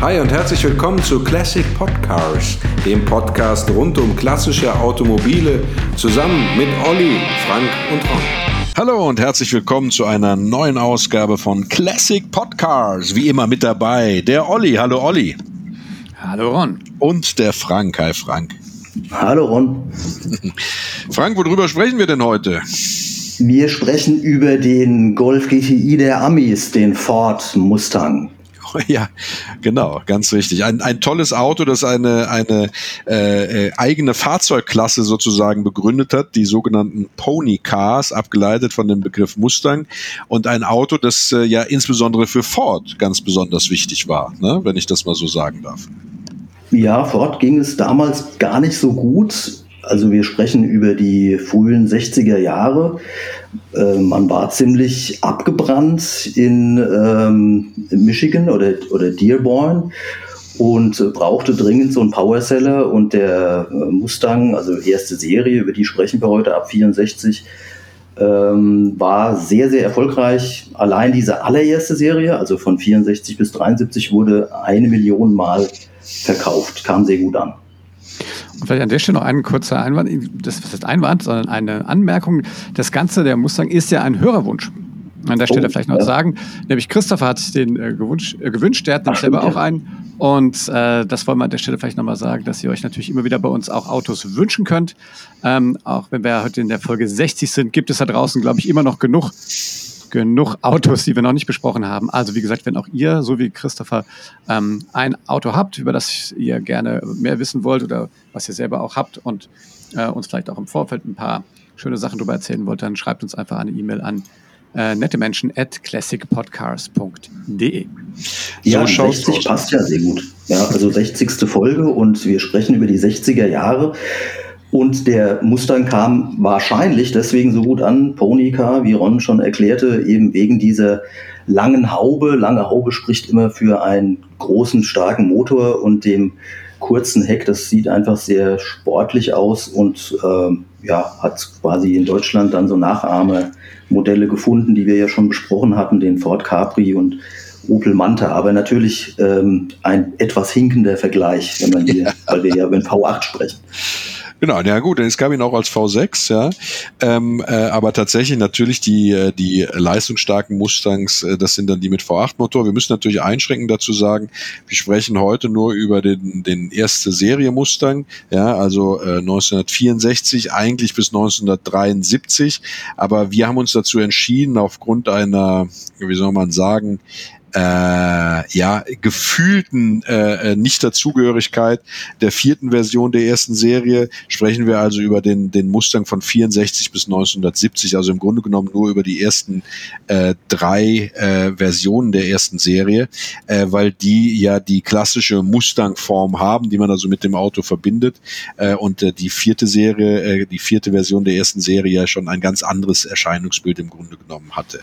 Hi und herzlich willkommen zu Classic Podcars, dem Podcast rund um klassische Automobile, zusammen mit Olli, Frank und Ron. Hallo und herzlich willkommen zu einer neuen Ausgabe von Classic Podcars. Wie immer mit dabei der Olli. Hallo Olli. Hallo Ron. Und der Frank. Hi Frank. Hallo Ron. Frank, worüber sprechen wir denn heute? Wir sprechen über den Golf GTI der Amis, den Ford Mustang. Ja, genau, ganz richtig. Ein, ein tolles Auto, das eine, eine äh, äh, eigene Fahrzeugklasse sozusagen begründet hat, die sogenannten Pony Cars, abgeleitet von dem Begriff Mustang. Und ein Auto, das äh, ja insbesondere für Ford ganz besonders wichtig war, ne? wenn ich das mal so sagen darf. Ja, Ford ging es damals gar nicht so gut. Also wir sprechen über die frühen 60er Jahre. Äh, man war ziemlich abgebrannt in, ähm, in Michigan oder, oder Dearborn und brauchte dringend so einen Powerseller und der äh, Mustang, also erste Serie, über die sprechen wir heute ab 64, ähm, war sehr, sehr erfolgreich. Allein diese allererste Serie, also von 64 bis 73, wurde eine Million Mal verkauft, kam sehr gut an. Und vielleicht an der Stelle noch ein kurzer Einwand, das ist Einwand, sondern eine Anmerkung. Das Ganze der Mustang ist ja ein Hörerwunsch. An der Stelle oh, vielleicht noch ja. sagen, nämlich Christopher hat den äh, gewünscht, äh, gewünscht, der hat nämlich selber auch einen. Und äh, das wollen wir an der Stelle vielleicht nochmal sagen, dass ihr euch natürlich immer wieder bei uns auch Autos wünschen könnt. Ähm, auch wenn wir heute in der Folge 60 sind, gibt es da draußen, glaube ich, immer noch genug genug Autos, die wir noch nicht besprochen haben. Also wie gesagt, wenn auch ihr, so wie Christopher, ähm, ein Auto habt, über das ihr gerne mehr wissen wollt oder was ihr selber auch habt und äh, uns vielleicht auch im Vorfeld ein paar schöne Sachen darüber erzählen wollt, dann schreibt uns einfach eine E-Mail an äh, nettemenschen at classicpodcast.de. Ja, so 60 passt ja sehr gut. Ja, also 60. Folge und wir sprechen über die 60er Jahre. Und der Mustang kam wahrscheinlich deswegen so gut an, Ponycar, wie Ron schon erklärte, eben wegen dieser langen Haube. Lange Haube spricht immer für einen großen, starken Motor und dem kurzen Heck. Das sieht einfach sehr sportlich aus und ähm, ja, hat quasi in Deutschland dann so Nachahme-Modelle gefunden, die wir ja schon besprochen hatten, den Ford Capri und Opel Manta, aber natürlich ähm, ein etwas hinkender Vergleich, wenn man hier, ja. weil wir ja über den V8 sprechen. Genau, ja gut, es gab ihn auch als V6, ja. Ähm, äh, aber tatsächlich natürlich die, äh, die leistungsstarken Mustangs, äh, das sind dann die mit V8-Motor. Wir müssen natürlich einschränken dazu sagen, wir sprechen heute nur über den, den erste Serie Mustang, ja, also äh, 1964 eigentlich bis 1973. Aber wir haben uns dazu entschieden, aufgrund einer, wie soll man sagen, äh, ja, gefühlten äh, äh, Nicht-Dazugehörigkeit der vierten Version der ersten Serie sprechen wir also über den, den Mustang von 64 bis 1970, also im Grunde genommen nur über die ersten äh, drei äh, Versionen der ersten Serie, äh, weil die ja die klassische Mustang-Form haben, die man also mit dem Auto verbindet äh, und äh, die vierte Serie, äh, die vierte Version der ersten Serie ja schon ein ganz anderes Erscheinungsbild im Grunde genommen hatte.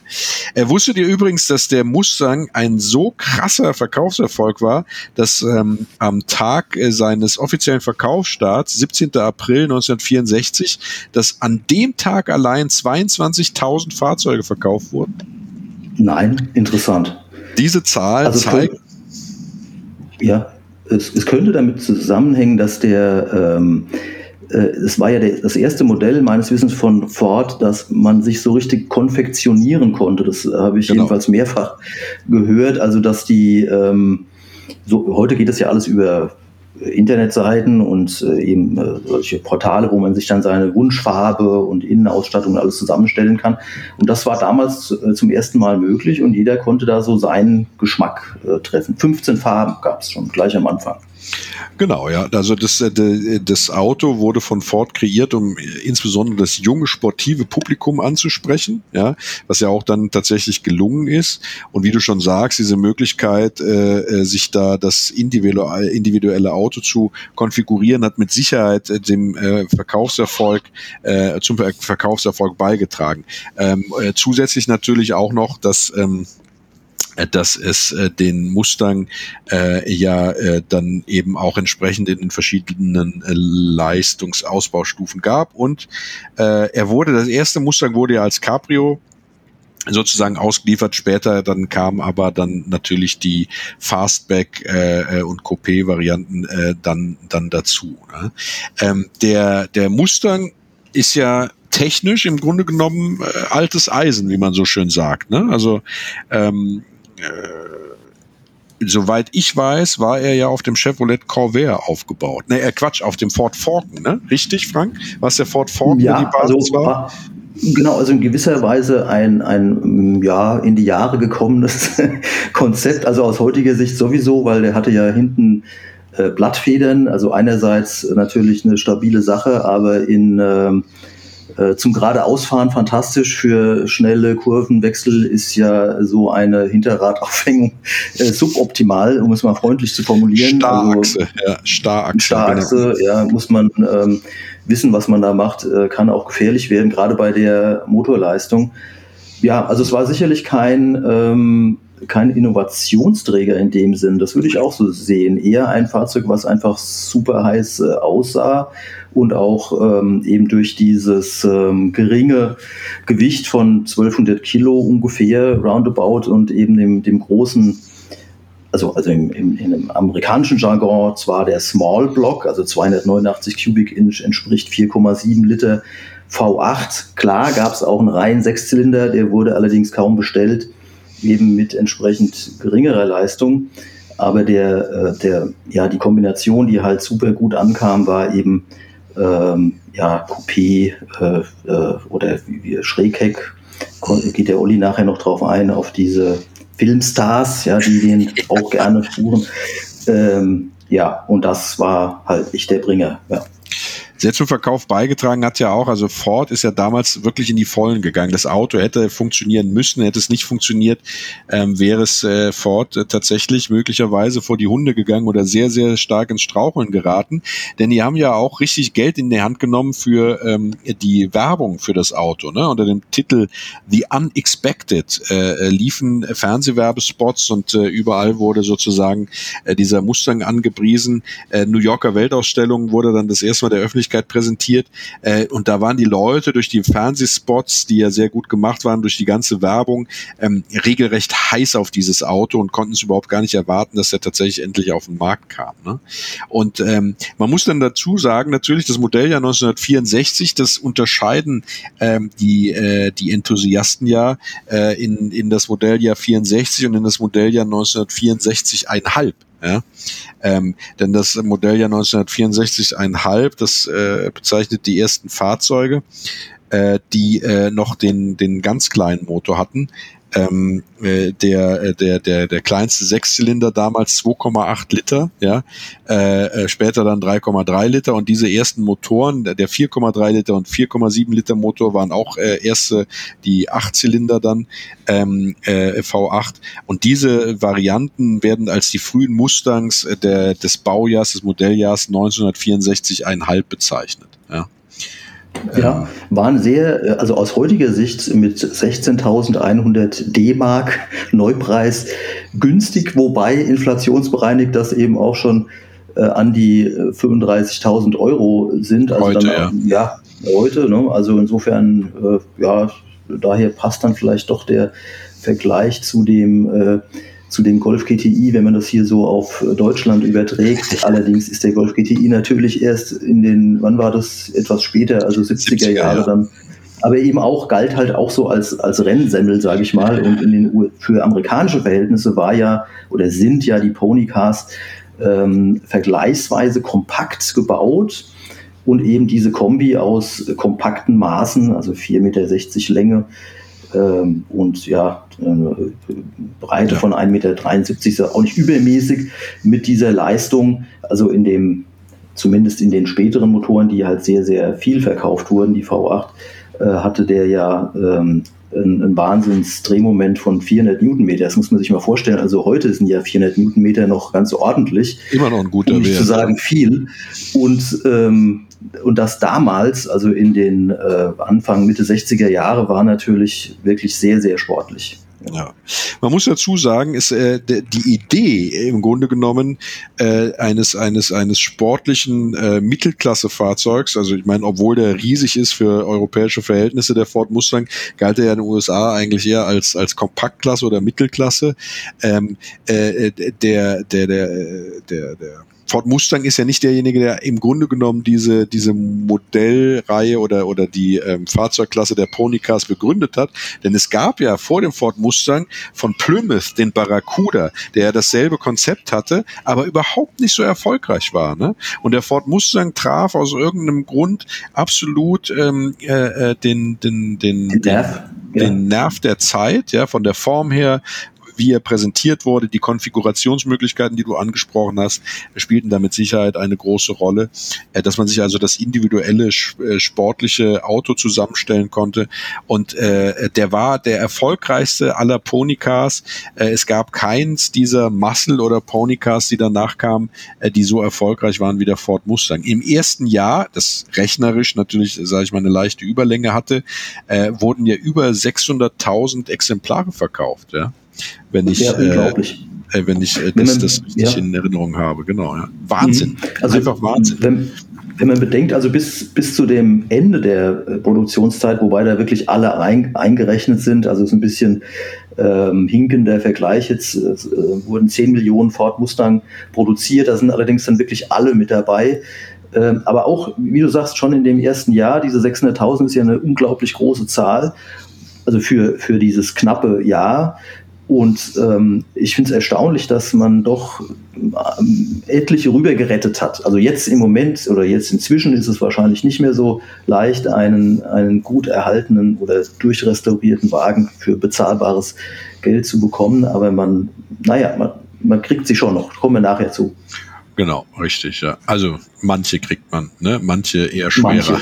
Äh, wusstet ihr übrigens, dass der Mustang ein so krasser Verkaufserfolg war, dass ähm, am Tag äh, seines offiziellen Verkaufsstarts, 17. April 1964, dass an dem Tag allein 22.000 Fahrzeuge verkauft wurden? Nein, interessant. Diese Zahl also zeigt. Ja, es, es, könnte damit zusammenhängen, dass der ähm, äh, es war ja das erste Modell meines Wissens von Ford, dass man sich so richtig konfektionieren konnte. Das habe ich genau. jedenfalls mehrfach gehört. Also dass die ähm, so heute geht es ja alles über Internetseiten und äh, eben äh, solche Portale, wo man sich dann seine Wunschfarbe und Innenausstattung und alles zusammenstellen kann. Und das war damals äh, zum ersten Mal möglich und jeder konnte da so seinen Geschmack äh, treffen. 15 Farben gab es schon gleich am Anfang. Genau, ja. Also das, äh, das Auto wurde von Ford kreiert, um insbesondere das junge sportive Publikum anzusprechen, ja, was ja auch dann tatsächlich gelungen ist. Und wie du schon sagst, diese Möglichkeit, äh, äh sich da das individuelle, Auto zu konfigurieren, hat mit Sicherheit äh, dem äh, Verkaufserfolg äh, zum Verkaufserfolg beigetragen. Ähm, äh, zusätzlich natürlich auch noch, dass ähm, äh, dass es äh, den Mustang äh, ja äh, dann eben auch entsprechend in den verschiedenen äh, Leistungsausbaustufen gab und äh, er wurde das erste Mustang wurde ja als Cabrio sozusagen ausgeliefert. Später dann kam aber dann natürlich die Fastback äh, äh, und Coupé-Varianten äh, dann dann dazu. Ne? Ähm, der der Mustang ist ja technisch im Grunde genommen äh, altes Eisen, wie man so schön sagt. Ne? Also ähm, äh, soweit ich weiß, war er ja auf dem Chevrolet Corvair aufgebaut. Ne, äh, Quatsch, auf dem Ford Falcon, ne? Richtig, Frank? Was der Ford Falcon ja, die Basis also, war? Genau, also in gewisser Weise ein, ein ja, in die Jahre gekommenes Konzept, also aus heutiger Sicht sowieso, weil der hatte ja hinten äh, Blattfedern, also einerseits natürlich eine stabile Sache, aber in ähm, äh, zum geradeausfahren fantastisch. Für schnelle Kurvenwechsel ist ja so eine Hinterradaufhängung äh, suboptimal, um es mal freundlich zu formulieren. Starachse, also, ja, Starachse. Starachse, genau. ja, muss man ähm, wissen, was man da macht, äh, kann auch gefährlich werden, gerade bei der Motorleistung. Ja, also es war sicherlich kein, ähm, kein Innovationsträger in dem Sinn. Das würde ich auch so sehen. Eher ein Fahrzeug, was einfach super heiß äh, aussah und auch ähm, eben durch dieses ähm, geringe Gewicht von 1200 Kilo ungefähr roundabout und eben dem, dem großen also, also im, im, im amerikanischen Jargon zwar der Small Block, also 289 Cubic Inch entspricht 4,7 Liter V8. Klar gab es auch einen reinen Sechszylinder, der wurde allerdings kaum bestellt, eben mit entsprechend geringerer Leistung. Aber der, äh, der, ja, die Kombination, die halt super gut ankam, war eben ähm, ja, Coupé äh, äh, oder wie, wie Schrägheck, geht der Olli nachher noch drauf ein, auf diese Filmstars, ja, die den auch gerne fuhren. Ähm, ja, und das war halt nicht der Bringer. Ja sehr zum Verkauf beigetragen hat ja auch, also Ford ist ja damals wirklich in die Vollen gegangen. Das Auto hätte funktionieren müssen, hätte es nicht funktioniert, ähm, wäre es äh, Ford äh, tatsächlich möglicherweise vor die Hunde gegangen oder sehr, sehr stark ins Straucheln geraten. Denn die haben ja auch richtig Geld in die Hand genommen für ähm, die Werbung für das Auto. Ne? Unter dem Titel The Unexpected äh, liefen Fernsehwerbespots und äh, überall wurde sozusagen äh, dieser Mustang angepriesen. Äh, New Yorker Weltausstellung wurde dann das erste Mal der Öffentlichkeit Öffentlichkeit präsentiert. Äh, und da waren die Leute durch die Fernsehspots, die ja sehr gut gemacht waren, durch die ganze Werbung, ähm, regelrecht heiß auf dieses Auto und konnten es überhaupt gar nicht erwarten, dass er tatsächlich endlich auf den Markt kam. Ne? Und ähm, man muss dann dazu sagen, natürlich das Modelljahr 1964, das unterscheiden ähm, die, äh, die Enthusiasten ja äh, in, in das Modelljahr 64 und in das Modelljahr 1964,5. Ja? Ähm, denn das Modelljahr 1964,5, das äh, bezeichnet die ersten Fahrzeuge, äh, die äh, noch den, den ganz kleinen Motor hatten ähm, äh, der, äh, der, der, der kleinste Sechszylinder damals 2,8 Liter, ja, äh, äh später dann 3,3 Liter und diese ersten Motoren, der 4,3 Liter und 4,7 Liter Motor waren auch äh, erste die Achtzylinder dann ähm, äh, V8 und diese Varianten werden als die frühen Mustangs äh, der, des Baujahrs, des Modelljahrs 1964,5 bezeichnet. Ja. Ja, waren sehr, also aus heutiger Sicht mit 16.100 D-Mark Neupreis günstig, wobei inflationsbereinigt das eben auch schon äh, an die 35.000 äh, Euro sind. Also heute, dann, ja. ja. heute. Ne? Also insofern, äh, ja, daher passt dann vielleicht doch der Vergleich zu dem äh, zu dem Golf GTI, wenn man das hier so auf Deutschland überträgt. Allerdings ist der Golf GTI natürlich erst in den, wann war das, etwas später, also 70er, 70er Jahre ja. dann. Aber eben auch galt halt auch so als, als Rennsemmel, sage ich mal. Und in den, für amerikanische Verhältnisse war ja oder sind ja die Ponycars ähm, vergleichsweise kompakt gebaut und eben diese Kombi aus kompakten Maßen, also 4,60 Meter Länge, ähm, und ja, äh, Breite ja. von 1,73 Meter ist auch nicht übermäßig mit dieser Leistung. Also in dem, zumindest in den späteren Motoren, die halt sehr, sehr viel verkauft wurden, die V8, äh, hatte der ja ähm, ein, ein Wahnsinns-Drehmoment von 400 Newtonmeter. Das muss man sich mal vorstellen. Also heute sind ja 400 Newtonmeter noch ganz ordentlich. Immer noch ein guter um nicht Wert. zu sagen viel. Und, ähm, und das damals, also in den äh, Anfang, Mitte 60er Jahre, war natürlich wirklich sehr, sehr sportlich. Ja. Man muss dazu sagen, ist äh, die Idee im Grunde genommen äh, eines eines eines sportlichen äh, Mittelklassefahrzeugs, also ich meine, obwohl der riesig ist für europäische Verhältnisse, der Ford Mustang galt er ja in den USA eigentlich eher als als Kompaktklasse oder Mittelklasse. Ähm, äh, der der der der der Ford Mustang ist ja nicht derjenige, der im Grunde genommen diese, diese Modellreihe oder, oder die ähm, Fahrzeugklasse der Ponycars begründet hat. Denn es gab ja vor dem Ford Mustang von Plymouth den Barracuda, der ja dasselbe Konzept hatte, aber überhaupt nicht so erfolgreich war. Ne? Und der Ford Mustang traf aus irgendeinem Grund absolut ähm, äh, äh den, den, den, den, Nerv, den Nerv der Zeit, ja, von der Form her, wie er präsentiert wurde, die Konfigurationsmöglichkeiten, die du angesprochen hast, spielten da mit Sicherheit eine große Rolle, äh, dass man sich also das individuelle äh, sportliche Auto zusammenstellen konnte und äh, der war der erfolgreichste aller Ponycars. es gab keins dieser Muscle oder Ponycars, die danach kamen, die so erfolgreich waren wie der Ford Mustang. Im ersten Jahr, das rechnerisch natürlich, sage ich mal, eine leichte Überlänge hatte, wurden ja über 600.000 Exemplare verkauft. Ja wenn ich, ja, unglaublich. Äh, wenn ich äh, das, man, das richtig ja. in Erinnerung habe. Genau, ja. Wahnsinn. Mhm. Also, Einfach Wahnsinn. Wenn, wenn man bedenkt, also bis, bis zu dem Ende der äh, Produktionszeit, wobei da wirklich alle ein, eingerechnet sind, also ist ein bisschen ähm, hinkender Vergleich. Jetzt äh, wurden 10 Millionen Ford Mustang produziert, da sind allerdings dann wirklich alle mit dabei. Ähm, aber auch, wie du sagst, schon in dem ersten Jahr, diese 600.000 ist ja eine unglaublich große Zahl. Also für, für dieses knappe Jahr. Und ähm, ich finde es erstaunlich, dass man doch ähm, etliche rübergerettet hat. Also jetzt im Moment oder jetzt inzwischen ist es wahrscheinlich nicht mehr so leicht, einen, einen gut erhaltenen oder durchrestaurierten Wagen für bezahlbares Geld zu bekommen. Aber man, naja, man, man kriegt sie schon noch. Kommen wir nachher zu. Genau, richtig, ja. Also manche kriegt man, ne? Manche eher schwerer.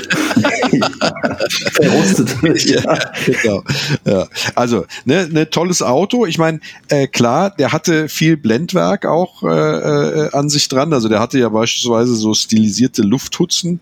Verrostet. ja, genau. Ja. Also, ne, ne tolles Auto. Ich meine, äh, klar, der hatte viel Blendwerk auch äh, äh, an sich dran. Also der hatte ja beispielsweise so stilisierte Lufthutzen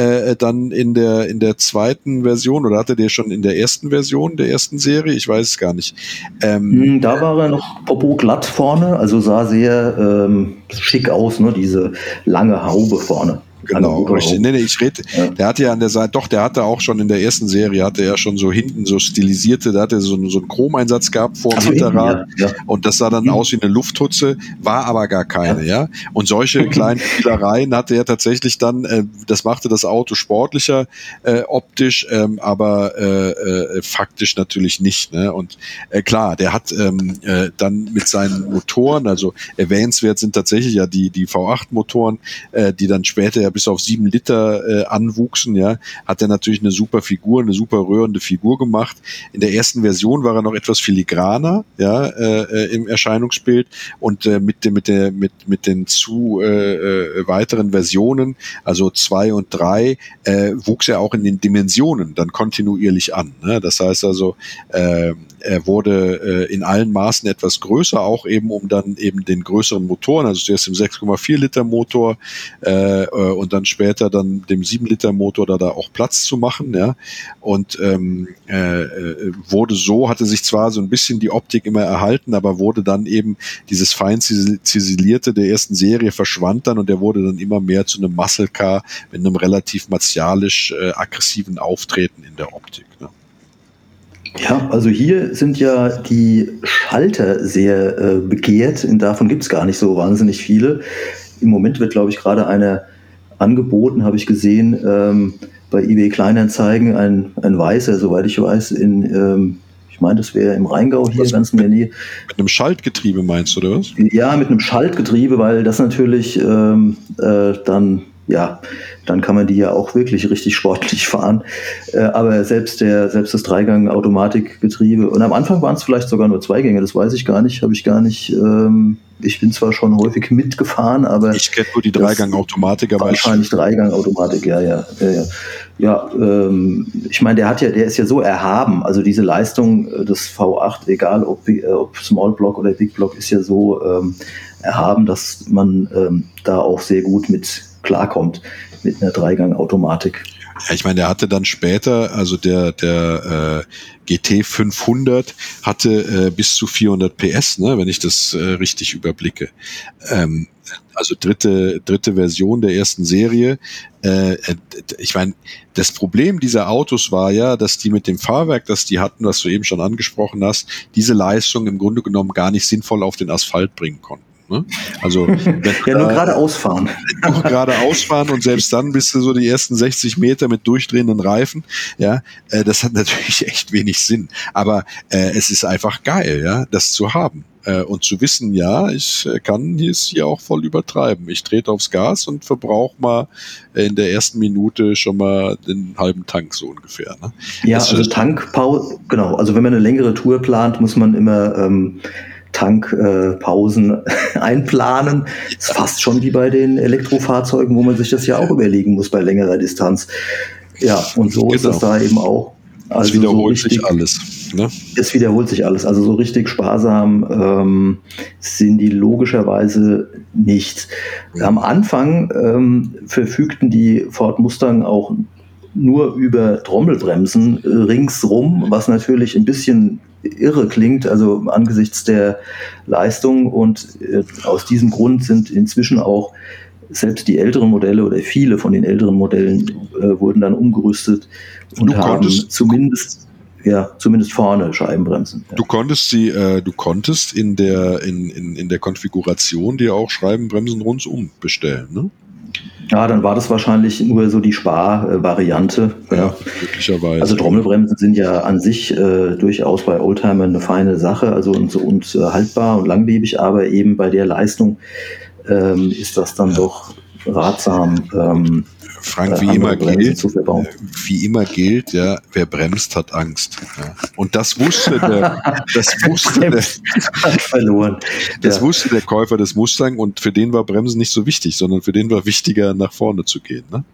äh, dann in der in der zweiten Version oder hatte der schon in der ersten Version der ersten Serie? Ich weiß es gar nicht. Ähm, hm, da war er noch Popo glatt vorne, also sah sehr ähm, schick aus, ne? Diese lange Haube vorne. Genau, richtig. Nee, nee, ich rede, ja. der hatte ja an der Seite, doch, der hatte auch schon in der ersten Serie, hatte er schon so hinten so stilisierte, da hatte so, so einen Chromeinsatz gehabt vor dem Hinterrad ja, ja. und das sah dann mhm. aus wie eine Lufthutze, war aber gar keine, ja. Und solche kleinen Spielereien hatte er tatsächlich dann, äh, das machte das Auto sportlicher äh, optisch, ähm, aber äh, äh, faktisch natürlich nicht. Ne? Und äh, klar, der hat ähm, äh, dann mit seinen Motoren, also erwähnenswert sind tatsächlich ja die, die V8-Motoren, äh, die dann später ja bis auf sieben Liter äh, anwuchsen, ja, hat er natürlich eine super Figur, eine super rührende Figur gemacht. In der ersten Version war er noch etwas filigraner, ja, äh, äh im Erscheinungsbild und äh, mit dem mit der mit mit den zu äh, äh, weiteren Versionen, also zwei und drei, äh, wuchs er auch in den Dimensionen dann kontinuierlich an. Ne? Das heißt also äh, er wurde äh, in allen Maßen etwas größer, auch eben um dann eben den größeren Motoren, also zuerst im 6,4 Liter Motor äh, äh, und dann später dann dem 7 Liter Motor da, da auch Platz zu machen, ja. Und ähm, äh, äh, wurde so, hatte sich zwar so ein bisschen die Optik immer erhalten, aber wurde dann eben dieses fein ziselierte der ersten Serie verschwand dann und der wurde dann immer mehr zu einem Muscle Car mit einem relativ martialisch äh, aggressiven Auftreten in der Optik. Ne? Ja, also hier sind ja die Schalter sehr äh, begehrt. Und davon gibt es gar nicht so wahnsinnig viele. Im Moment wird, glaube ich, gerade eine angeboten, habe ich gesehen, ähm, bei eBay Kleinanzeigen, ein, ein weißer, soweit ich weiß, in, ähm, ich meine, das wäre im Rheingau hier was ganz in der Nähe. Mit einem Schaltgetriebe meinst du, oder was? Ja, mit einem Schaltgetriebe, weil das natürlich ähm, äh, dann ja, dann kann man die ja auch wirklich richtig sportlich fahren. Äh, aber selbst der, selbst das Dreigang-Automatikgetriebe, und am Anfang waren es vielleicht sogar nur zwei Gänge, das weiß ich gar nicht, habe ich gar nicht. Ähm, ich bin zwar schon häufig mitgefahren, aber. Ich kenne nur die Dreigang-Automatik, aber. Wahrscheinlich Dreigang-Automatik, ja, ja. Ja, ja. ja ähm, ich meine, der hat ja, der ist ja so erhaben. Also diese Leistung äh, des V8, egal ob, äh, ob Small Block oder Big Block, ist ja so ähm, erhaben, dass man ähm, da auch sehr gut mit klarkommt mit einer Dreigang-Automatik. Ja, ich meine, der hatte dann später, also der, der äh, GT 500 hatte äh, bis zu 400 PS, ne, wenn ich das äh, richtig überblicke. Ähm, also dritte, dritte Version der ersten Serie. Äh, äh ich meine, das Problem dieser Autos war ja, dass die mit dem Fahrwerk, das die hatten, was du eben schon angesprochen hast, diese Leistung im Grunde genommen gar nicht sinnvoll auf den Asphalt bringen konnten. Ne? Also ja, nur gerade ausfahren. Nur gerade ausfahren und selbst dann bist du so die ersten 60 Meter mit durchdrehenden Reifen. Ja, äh, das hat natürlich echt wenig Sinn. Aber äh, es ist einfach geil, ja, das zu haben. Äh, und zu wissen, ja, ich äh, kann es hier auch voll übertreiben. Ich trete aufs Gas und verbrauche mal in der ersten Minute schon mal den halben Tank so ungefähr. Ne? Ja, das also Tankpause, genau. Also wenn man eine längere Tour plant, muss man immer ähm, Tankpausen äh, einplanen. Ist fast schon wie bei den Elektrofahrzeugen, wo man sich das ja auch überlegen muss bei längerer Distanz. Ja, und so genau. ist das da eben auch. Also es wiederholt so richtig, sich alles. Ne? Es wiederholt sich alles. Also so richtig sparsam ähm, sind die logischerweise nicht. Ja. Am Anfang ähm, verfügten die Ford Mustang auch nur über Trommelbremsen äh, ringsrum, was natürlich ein bisschen irre klingt, also angesichts der Leistung. Und äh, aus diesem Grund sind inzwischen auch selbst die älteren Modelle oder viele von den älteren Modellen äh, wurden dann umgerüstet und du haben zumindest ja, zumindest vorne Scheibenbremsen. Ja. Du konntest sie, äh, du konntest in der in, in, in der Konfiguration dir auch Scheibenbremsen rundum bestellen, ne? Ja, dann war das wahrscheinlich nur so die Sparvariante. Ja, möglicherweise. Also Trommelbremsen sind ja an sich äh, durchaus bei Oldtimer eine feine Sache, also und, und äh, haltbar und langlebig, aber eben bei der Leistung ähm, ist das dann ja. doch ratsam. Ähm, Frank, wie äh, immer gilt, wie immer gilt, ja, wer bremst, hat Angst. Ja. Und das wusste der, das wusste der, verloren. Das ja. wusste der Käufer des Mustang und für den war Bremsen nicht so wichtig, sondern für den war wichtiger, nach vorne zu gehen. Ne?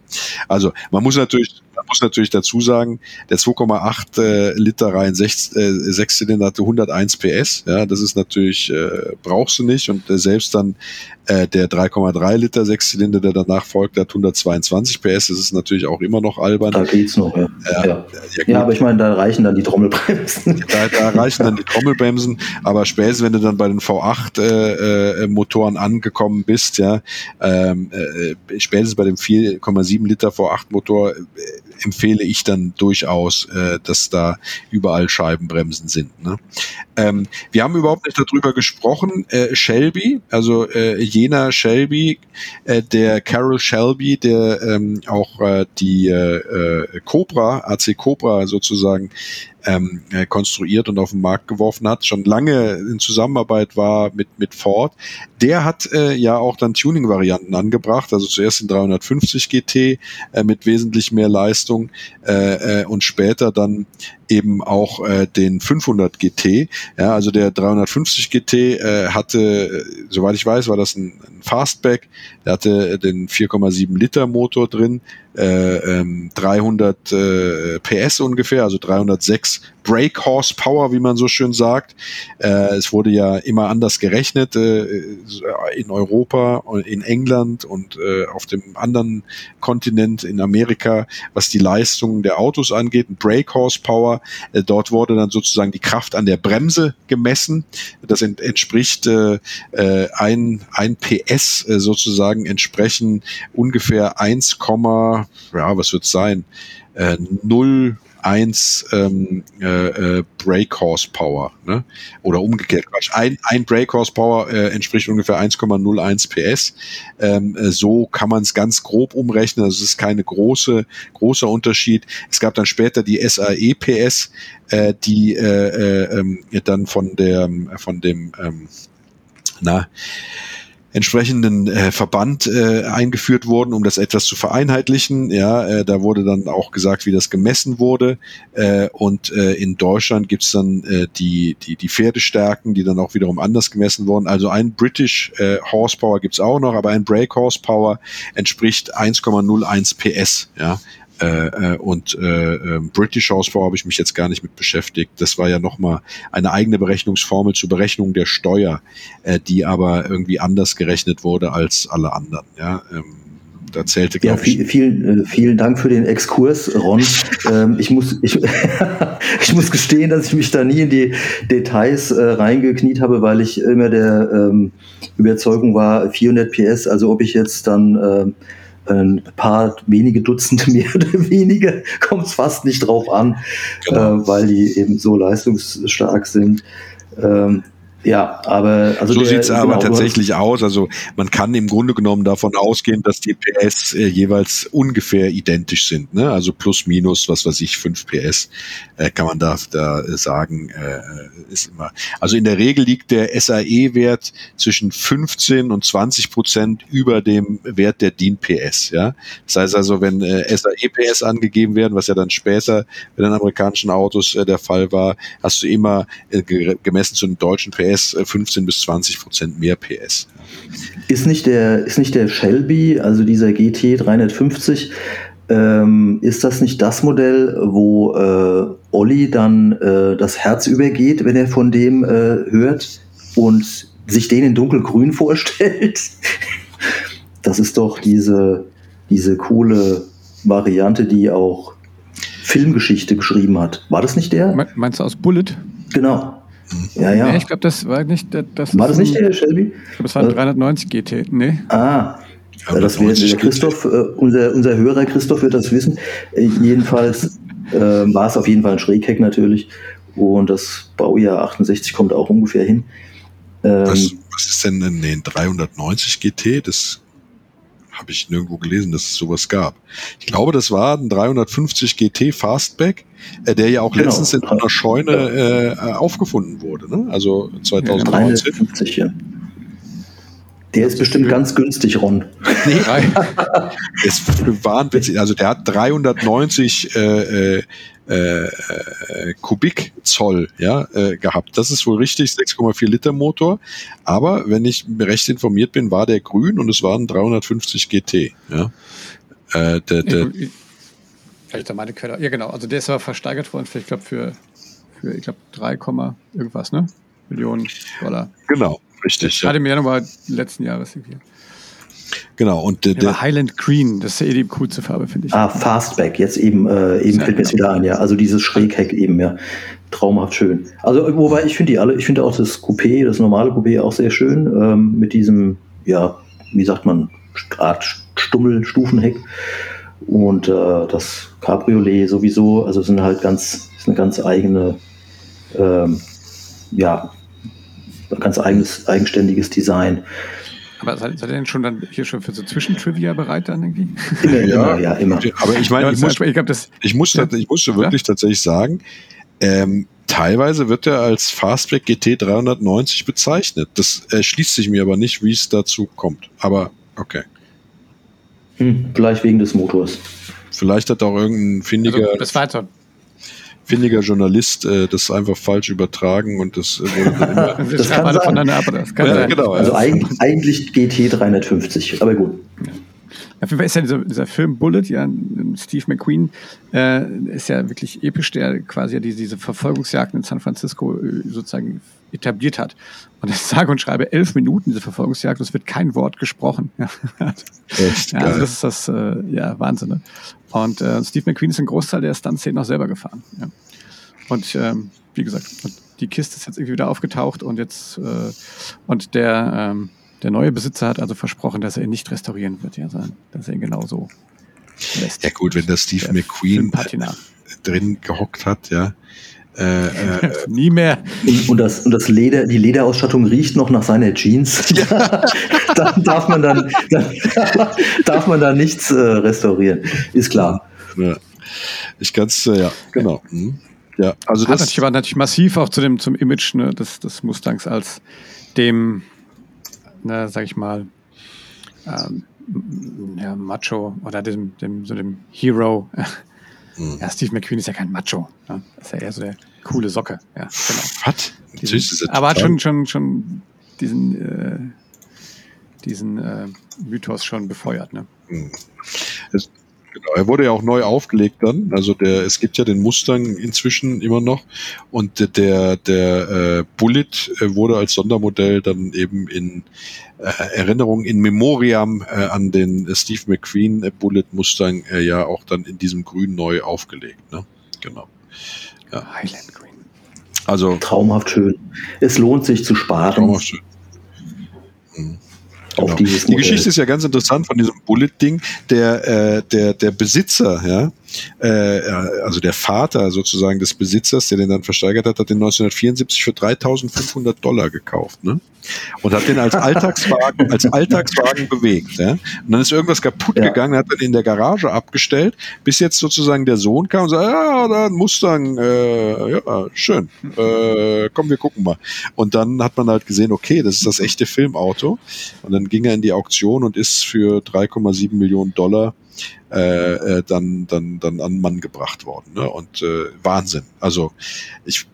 Also man muss natürlich man muss natürlich dazu sagen, der 2,8 äh, Liter Reihen 6, äh, Sechszylinder hatte 101 PS. Ja, das ist natürlich, äh, brauchst du nicht. Und äh, selbst dann äh, der 3,3 Liter Sechszylinder, der danach folgt, hat 122 PS. Das ist natürlich auch immer noch albern. Da geht's noch, ja. Ja, ja. ja aber ich meine, da reichen dann die Trommelbremsen. Da, da reichen dann die Trommelbremsen. Aber spätestens, wenn du dann bei den V8 äh, äh, Motoren angekommen bist, ja, ähm, äh, spätestens bei dem 4,7 Liter V8 Motor äh, empfehle ich dann durchaus, äh, dass da überall Scheibenbremsen sind. Ne? Ähm, wir haben überhaupt nicht darüber gesprochen. Äh, Shelby, also äh, jener Shelby, äh, der Carol Shelby, der ähm, auch äh, die äh, äh Cobra, AC Cobra sozusagen ähm, äh, konstruiert und auf den Markt geworfen hat, schon lange in Zusammenarbeit war mit, mit Ford. Der hat äh, ja auch dann Tuning-Varianten angebracht, also zuerst den 350 GT äh, mit wesentlich mehr Leistung äh, äh, und später dann eben auch äh, den 500 GT. Ja, also der 350 GT äh, hatte, soweit ich weiß, war das ein, ein Fastback. Der hatte den 4,7 Liter Motor drin, äh, ähm, 300 äh, PS ungefähr, also 306 Brake Horsepower, wie man so schön sagt. Äh, es wurde ja immer anders gerechnet äh, in Europa in England und äh, auf dem anderen Kontinent in Amerika, was die Leistung der Autos angeht. Brake Horsepower, äh, dort wurde dann sozusagen die Kraft an der Bremse gemessen. Das ent entspricht äh, äh ein, ein PS äh, sozusagen entsprechen ungefähr 1, ja, was wird es sein? Äh, 0 1 ähm, äh, äh, Brake Horsepower. Ne? Oder umgekehrt, Quatsch. Ein, ein Brake Horsepower äh, entspricht ungefähr 1,01 PS. Ähm, äh, so kann man es ganz grob umrechnen. Also es ist keine große, großer Unterschied. Es gab dann später die SAE PS, äh, die äh, äh, ähm, dann von der von dem ähm, na entsprechenden äh, Verband äh, eingeführt wurden, um das etwas zu vereinheitlichen. Ja, äh, da wurde dann auch gesagt, wie das gemessen wurde. Äh, und äh, in Deutschland gibt's dann äh, die, die, die Pferdestärken, die dann auch wiederum anders gemessen wurden. Also ein British äh, Horsepower gibt's auch noch, aber ein Brake Horsepower entspricht 1,01 PS. Ja, äh, äh, und äh, äh, British Horsepower habe ich mich jetzt gar nicht mit beschäftigt. Das war ja nochmal eine eigene Berechnungsformel zur Berechnung der Steuer, äh, die aber irgendwie anders gerechnet wurde als alle anderen. Ja, ähm, Da zählte, ja, viel. Vielen, äh, vielen Dank für den Exkurs, Ron. ähm, ich, muss, ich, ich muss gestehen, dass ich mich da nie in die Details äh, reingekniet habe, weil ich immer der ähm, Überzeugung war, 400 PS, also ob ich jetzt dann äh, ein paar wenige Dutzende mehr oder weniger, kommt es fast nicht drauf an, genau. äh, weil die eben so leistungsstark sind. Ähm, ja, aber also so sieht es aber genau, tatsächlich aus. Also man kann im Grunde genommen davon ausgehen, dass die PS äh, jeweils ungefähr identisch sind. Ne? Also plus minus, was weiß ich, 5 PS äh, kann man da, da sagen, äh, ist immer. Also in der Regel liegt der SAE-Wert zwischen 15 und 20 Prozent über dem Wert der DIN PS. Ja, das heißt also, wenn äh, SAE PS angegeben werden, was ja dann später bei den amerikanischen Autos äh, der Fall war, hast du immer äh, gemessen zu den deutschen PS PS 15 äh, bis 20 Prozent mehr PS. Ist nicht der, ist nicht der Shelby, also dieser GT 350, ähm, ist das nicht das Modell, wo äh, Olli dann äh, das Herz übergeht, wenn er von dem äh, hört und sich den in dunkelgrün vorstellt? das ist doch diese, diese coole Variante, die auch Filmgeschichte geschrieben hat. War das nicht der? Meinst du aus Bullet? Genau. Ja, ja. Nee, ich glaube, das war nicht das. War das nicht der Shelby? Ich glaube, es war ein 390 GT. Nee. Ah. Ja, das wäre der Christoph, äh, unser, unser Hörer Christoph wird das wissen. Äh, jedenfalls äh, war es auf jeden Fall ein Schrägheck natürlich. Und das Baujahr 68 kommt auch ungefähr hin. Ähm, was, was, ist denn ein 390 GT? Das habe ich nirgendwo gelesen, dass es sowas gab. Ich glaube, das war ein 350 GT Fastback, äh, der ja auch genau. letztens in einer Scheune äh, aufgefunden wurde. Ne? Also 2019. 350, ja. Der ist bestimmt ganz günstig, Ron. Nee, ist wahnwitzig. Also der hat 390 äh, äh, äh, Kubikzoll ja, äh, gehabt. Das ist wohl richtig, 6,4 Liter Motor. Aber wenn ich recht informiert bin, war der grün und es waren 350 GT. Ja. Äh, der, der, Vielleicht meine Quelle. Ja, genau. Also der ist aber versteigert worden, für, ich glaube, für, für ich glaube, 3, irgendwas, ne? Millionen Dollar. Genau, richtig. Gerade ja. im Januar letzten Jahres irgendwie. Genau. Und der, der Highland Green, das ist ja eh die coolste Farbe, finde ich. Ah, Fastback, jetzt eben, äh, eben fällt mir jetzt wieder ein, ja. Also dieses Schrägheck eben, ja. Traumhaft schön. Also, wobei ich finde die alle, ich finde auch das Coupé, das normale Coupé auch sehr schön, ähm, mit diesem, ja, wie sagt man, Art Stummel-Stufenheck. Und äh, das Cabriolet sowieso, also sind halt ganz, ist eine ganz eigene, ähm, ja, ganz eigenes, eigenständiges Design. Aber seid, seid ihr denn schon dann hier schon für so Zwischentrivia bereit dann irgendwie? Immer, ja, ja, immer. Aber ich meine, ich, muss, ich, glaub, das, ich muss, ja? ich muss wirklich ja? tatsächlich sagen, ähm, teilweise wird er als Fastback GT 390 bezeichnet. Das erschließt sich mir aber nicht, wie es dazu kommt. Aber okay. Hm, vielleicht wegen des Motors. Vielleicht hat auch irgendein findiger. Also, das war jetzt findiger Journalist äh, das einfach falsch übertragen und das äh, wurde dann immer. das kann sein. Voneinander ab, das kann ja, sein. Genau, also ja. eigentlich, eigentlich GT 350, aber gut. Ja. Auf jeden Fall ist ja dieser, dieser Film Bullet, ja, Steve McQueen, äh, ist ja wirklich episch, der quasi ja diese, diese Verfolgungsjagden in San Francisco äh, sozusagen etabliert hat. Und das sage und schreibe elf Minuten diese Verfolgungsjagd, es wird kein Wort gesprochen. Ja. Echt ja, also das ist das, äh, ja, Wahnsinn. Ne? Und äh, Steve McQueen ist ein Großteil der Stuntszenen noch selber gefahren. Ja. Und ähm, wie gesagt, die Kiste ist jetzt irgendwie wieder aufgetaucht und jetzt äh, und der ähm, der neue Besitzer hat also versprochen, dass er ihn nicht restaurieren wird, ja, sondern dass er ihn genauso lässt. Ja gut, wenn der Steve der McQueen drin gehockt hat, ja. Äh, äh, Nie mehr. Und das, und das Leder, die Lederausstattung riecht noch nach seiner Jeans. Ja. dann darf man dann, dann darf man da nichts äh, restaurieren. Ist klar. Ja. Ich kann es, äh, ja, genau. Hm. Ja, also Hat das natürlich, war natürlich massiv auch zu dem, zum Image ne, des, des Mustangs als dem ne, sag ich mal, ähm, ja, Macho oder dem, dem, so dem Hero. Mhm. Ja, Steve McQueen ist ja kein Macho. Ne? Das ist ja eher so der coole Socke. Ja, genau. Was? Diesen, aber hat schon, schon, schon diesen, äh, diesen äh, Mythos schon befeuert. Ne? Mhm. Genau, er wurde ja auch neu aufgelegt dann. Also der, es gibt ja den Mustang inzwischen immer noch und der der äh, Bullet äh, wurde als Sondermodell dann eben in äh, Erinnerung in Memoriam äh, an den Steve McQueen äh, Bullet Mustang äh, ja auch dann in diesem Grün neu aufgelegt. Ne? Genau. Ja. Highland Green. Also traumhaft schön. Es lohnt sich zu sparen. Traumhaft schön. Mhm. Genau. Die Geschichte ist ja ganz interessant von diesem Bullet-Ding. Der, äh, der, der Besitzer, ja, äh, also der Vater sozusagen des Besitzers, der den dann versteigert hat, hat den 1974 für 3.500 Dollar gekauft, ne? Und hat den als Alltagswagen, als Alltagswagen bewegt, ja? Und dann ist irgendwas kaputt ja. gegangen, hat dann in der Garage abgestellt, bis jetzt sozusagen der Sohn kam und sagt, ja, da ein Mustang, äh, ja, schön, äh, komm, wir gucken mal. Und dann hat man halt gesehen, okay, das ist das echte Filmauto. Und dann ging er in die Auktion und ist für 3,7 Millionen Dollar äh, äh, dann, dann, dann an Mann gebracht worden. Ne? Und äh, Wahnsinn. Also ich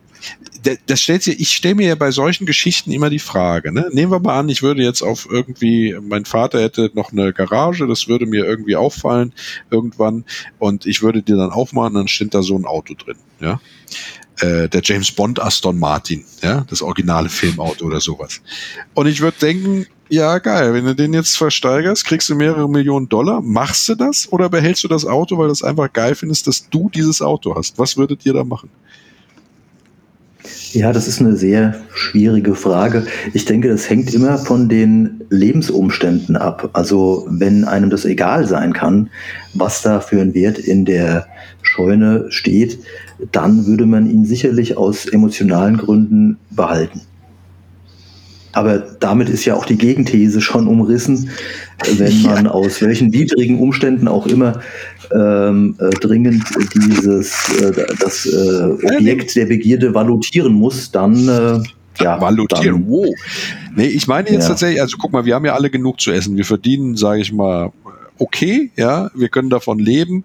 das stellt sich, ich stelle mir ja bei solchen Geschichten immer die Frage, ne? Nehmen wir mal an, ich würde jetzt auf irgendwie, mein Vater hätte noch eine Garage, das würde mir irgendwie auffallen irgendwann und ich würde die dann aufmachen, dann steht da so ein Auto drin, ja. Äh, der James Bond Aston Martin, ja, das originale Filmauto oder sowas. Und ich würde denken, ja, geil. Wenn du den jetzt versteigerst, kriegst du mehrere Millionen Dollar. Machst du das oder behältst du das Auto, weil du es einfach geil findest, dass du dieses Auto hast? Was würdet ihr da machen? Ja, das ist eine sehr schwierige Frage. Ich denke, das hängt immer von den Lebensumständen ab. Also wenn einem das egal sein kann, was da für ein Wert in der Scheune steht, dann würde man ihn sicherlich aus emotionalen Gründen behalten. Aber damit ist ja auch die Gegenthese schon umrissen, wenn man ja. aus welchen widrigen Umständen auch immer ähm, äh, dringend dieses äh, das äh, Objekt der Begierde valutieren muss, dann äh, ja, valutieren. Dann, wow. Nee, ich meine jetzt ja. tatsächlich, also guck mal, wir haben ja alle genug zu essen. Wir verdienen, sage ich mal, okay, ja, wir können davon leben.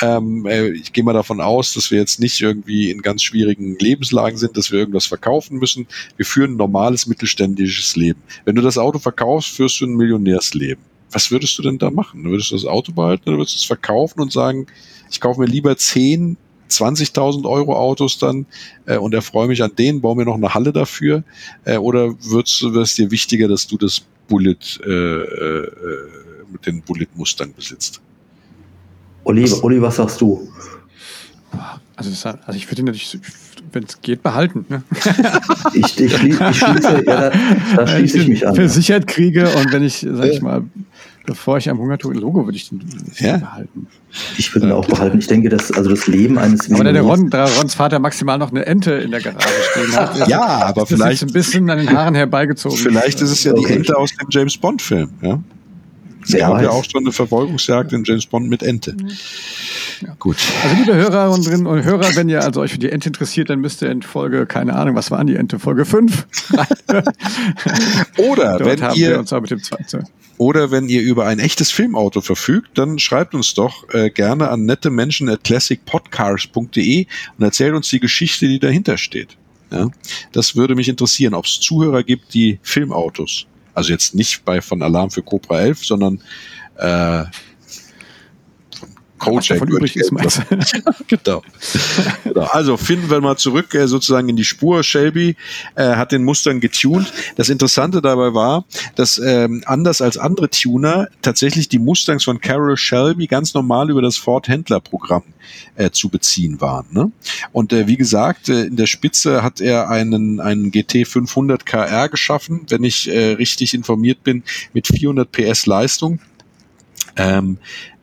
Ähm, äh, ich gehe mal davon aus, dass wir jetzt nicht irgendwie in ganz schwierigen Lebenslagen sind, dass wir irgendwas verkaufen müssen. Wir führen ein normales mittelständisches Leben. Wenn du das Auto verkaufst, führst du ein Millionärsleben. Was würdest du denn da machen? Würdest du das Auto behalten oder würdest du es verkaufen und sagen, ich kaufe mir lieber 10, 20.000 Euro Autos dann äh, und erfreue mich an denen, baue mir noch eine Halle dafür? Äh, oder wäre es dir wichtiger, dass du das Bullet äh, äh, mit den Bullet-Mustern besitzt? Olli, Olli, was sagst du? Also, das, also ich würde ihn natürlich, wenn es geht, behalten. Ne? ich, ich, ich, schließe, ja, da schließe ich mich an. Versichert kriege und wenn ich, sag ich mal, bevor ich am Hungertuch Logo würde ich den ja. behalten. Ich würde ihn auch behalten. Ich denke, dass also das Leben eines Aber der Ron, der Rons Vater maximal noch eine Ente in der Garage stehen hat. ja, aber vielleicht ein bisschen an den Haaren herbeigezogen. Vielleicht ist es ja okay. die Ente aus dem James Bond Film. Ja. Es Wer gab ja auch schon eine Verfolgungsjagd in James Bond mit Ente. Mhm. Ja. Gut. Also liebe Hörerinnen und Hörer, wenn ihr also euch für die Ente interessiert, dann müsst ihr in Folge, keine Ahnung, was waren die Ente, Folge 5 Oder wenn ihr uns mit dem oder wenn ihr über ein echtes Filmauto verfügt, dann schreibt uns doch äh, gerne an nette Menschen at classicpodcars.de und erzählt uns die Geschichte, die dahinter steht. Ja, das würde mich interessieren, ob es Zuhörer gibt, die Filmautos also jetzt nicht bei von Alarm für Cobra 11, sondern äh, Kojak übrig ist, genau. genau. Also finden wir mal zurück äh, sozusagen in die Spur. Shelby äh, hat den Mustang getuned. Das Interessante dabei war, dass ähm, anders als andere Tuner tatsächlich die Mustangs von Carol Shelby ganz normal über das Ford Händler Programm äh, zu beziehen waren. Ne? Und äh, wie gesagt, äh, in der Spitze hat er einen, einen GT 500 KR geschaffen, wenn ich äh, richtig informiert bin, mit 400 PS Leistung. Ähm,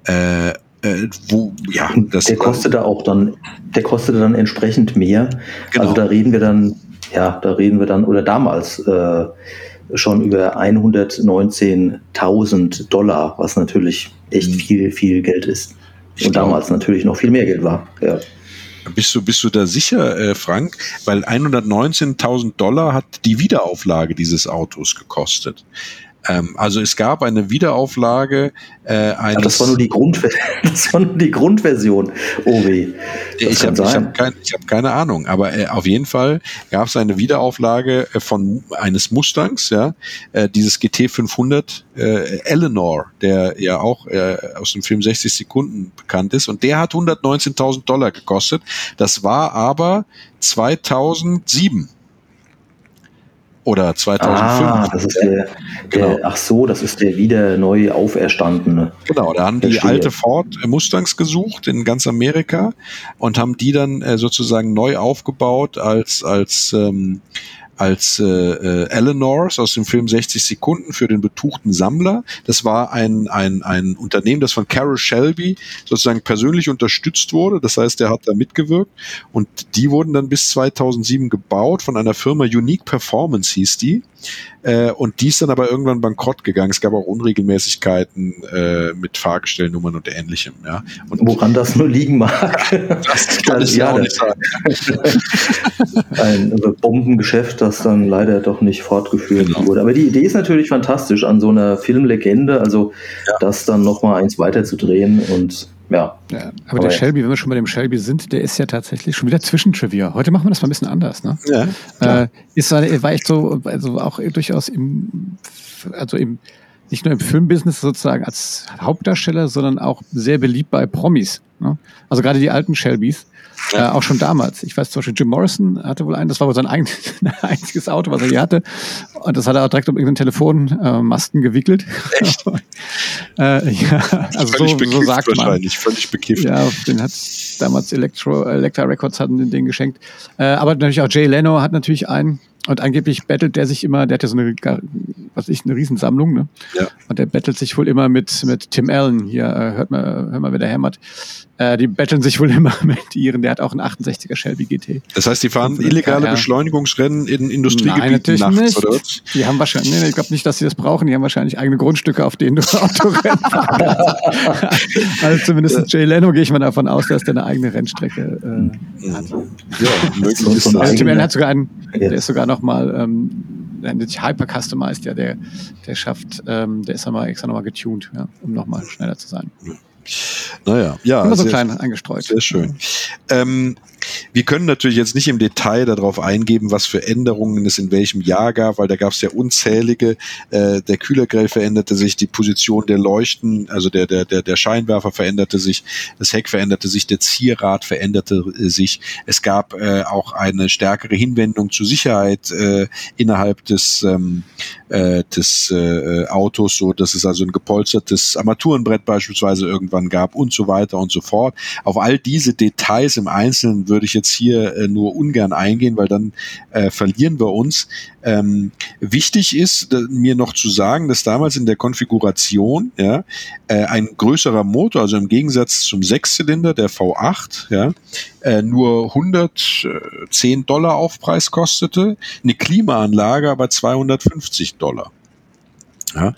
äh, äh, wo, ja, das der kostete auch dann, der kostete dann entsprechend mehr. Genau. Also da reden wir dann, ja, da reden wir dann, oder damals äh, schon über 119.000 Dollar, was natürlich echt mhm. viel, viel Geld ist. Ich Und damals natürlich noch viel mehr Geld war. Ja. Bist du, bist du da sicher, äh, Frank? Weil 119.000 Dollar hat die Wiederauflage dieses Autos gekostet. Ähm, also es gab eine Wiederauflage äh, eines. Ach, das war nur die Grundversion. Das war nur die Grundversion. Oh weh. ich habe hab kein, hab keine Ahnung, aber äh, auf jeden Fall gab es eine Wiederauflage äh, von eines Mustangs, ja, äh, dieses GT 500 äh, Eleanor, der ja auch äh, aus dem Film 60 Sekunden bekannt ist, und der hat 119.000 Dollar gekostet. Das war aber 2007 oder 2005. Ah, das ist der, genau. ach so, das ist der wieder neu auferstandene. Genau, da haben die alte Ford Mustangs gesucht in ganz Amerika und haben die dann äh, sozusagen neu aufgebaut als als ähm, als äh, äh, Eleanors aus dem Film 60 Sekunden für den betuchten Sammler. Das war ein, ein, ein Unternehmen, das von Carol Shelby sozusagen persönlich unterstützt wurde. Das heißt, er hat da mitgewirkt. Und die wurden dann bis 2007 gebaut von einer Firma Unique Performance hieß die. Äh, und die ist dann aber irgendwann bankrott gegangen. Es gab auch Unregelmäßigkeiten äh, mit Fahrgestellnummern und ähnlichem. Ja. Und Woran das nur liegen mag. Das kann ich ja auch nicht sagen. Ein Bombengeschäft, das dann leider doch nicht fortgeführt genau. wurde. Aber die Idee ist natürlich fantastisch an so einer Filmlegende, also ja. das dann nochmal eins weiterzudrehen und ja. ja aber, aber, der Shelby, wenn wir schon bei dem Shelby sind, der ist ja tatsächlich schon wieder Zwischentrivia. Heute machen wir das mal ein bisschen anders. Ne? Ja, äh, ist, war echt so, also auch durchaus im, also im, nicht nur im Filmbusiness sozusagen als Hauptdarsteller, sondern auch sehr beliebt bei Promis. Ne? Also gerade die alten Shelbys. Ja. Äh, auch schon damals. Ich weiß zum Beispiel, Jim Morrison hatte wohl einen, das war wohl sein ein, einziges Auto, was er hier hatte. Und das hat er auch direkt um irgendeinen Telefonmasten äh, gewickelt. Echt? äh, ja, also völlig so, so sagt wahrscheinlich, man. völlig bekifft. Ja, den hat damals Electro, Electra Records hatten den, den geschenkt. Äh, aber natürlich auch Jay Leno hat natürlich einen. Und angeblich bettelt der sich immer, der hat ja so eine, was ich, eine Riesensammlung, ne? Ja. Und der bettelt sich wohl immer mit, mit Tim Allen hier, äh, hört mal, hört mal, wer der hämmert. Äh, die betteln sich wohl immer mit ihren, der hat auch einen 68er Shelby GT. Das heißt, die fahren illegale ja. Beschleunigungsrennen in Industriegebieten Nein, nachts, nicht. oder was? Die haben wahrscheinlich, nee, ich glaube nicht, dass sie das brauchen, die haben wahrscheinlich eigene Grundstücke, auf denen du Autorennen fahrst. also zumindest Jay Leno gehe ich mal davon aus, dass der eine eigene Rennstrecke äh, hat. Ja, möglich ist das. Also Tim Allen hat sogar einen, der ist sogar noch mal, ähm, der nennt sich Hyper Customized, ja, der, der schafft, ähm, der ist nochmal extra nochmal getuned, ja, um nochmal schneller zu sein. Naja, ja. Immer so klein eingestreut. Sehr schön. Ähm, wir können natürlich jetzt nicht im Detail darauf eingeben, was für Änderungen es in welchem Jahr gab, weil da gab es ja unzählige. Äh, der Kühlergrill veränderte sich, die Position der Leuchten, also der, der, der, der Scheinwerfer veränderte sich, das Heck veränderte sich, der Zierrad veränderte äh, sich. Es gab äh, auch eine stärkere Hinwendung zur Sicherheit äh, innerhalb des, ähm, äh, des äh, Autos, so dass es also ein gepolstertes Armaturenbrett beispielsweise irgendwann gab und so weiter und so fort. Auf all diese Details im Einzelnen würde ich jetzt hier äh, nur ungern eingehen, weil dann äh, verlieren wir uns. Ähm, wichtig ist mir noch zu sagen, dass damals in der Konfiguration ja, äh, ein größerer Motor, also im Gegensatz zum Sechszylinder der V8, ja, äh, nur 110 Dollar Aufpreis kostete, eine Klimaanlage aber 250 Dollar. Ja,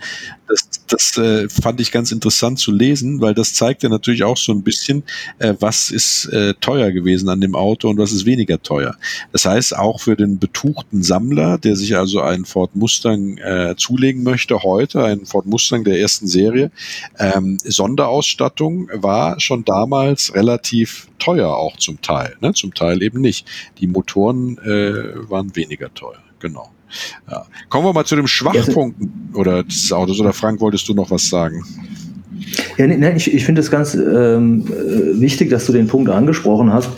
das, das äh, fand ich ganz interessant zu lesen, weil das zeigt ja natürlich auch so ein bisschen, äh, was ist äh, teuer gewesen an dem Auto und was ist weniger teuer. Das heißt, auch für den betuchten Sammler, der sich also einen Ford Mustang äh, zulegen möchte, heute einen Ford Mustang der ersten Serie, ähm, Sonderausstattung war schon damals relativ teuer auch zum Teil, ne? zum Teil eben nicht. Die Motoren äh, waren weniger teuer, genau. Ja. Kommen wir mal zu dem Schwachpunkten oder des Autos. Oder Frank, wolltest du noch was sagen? Ja, nee, ich, ich finde es ganz ähm, äh, wichtig, dass du den Punkt angesprochen hast,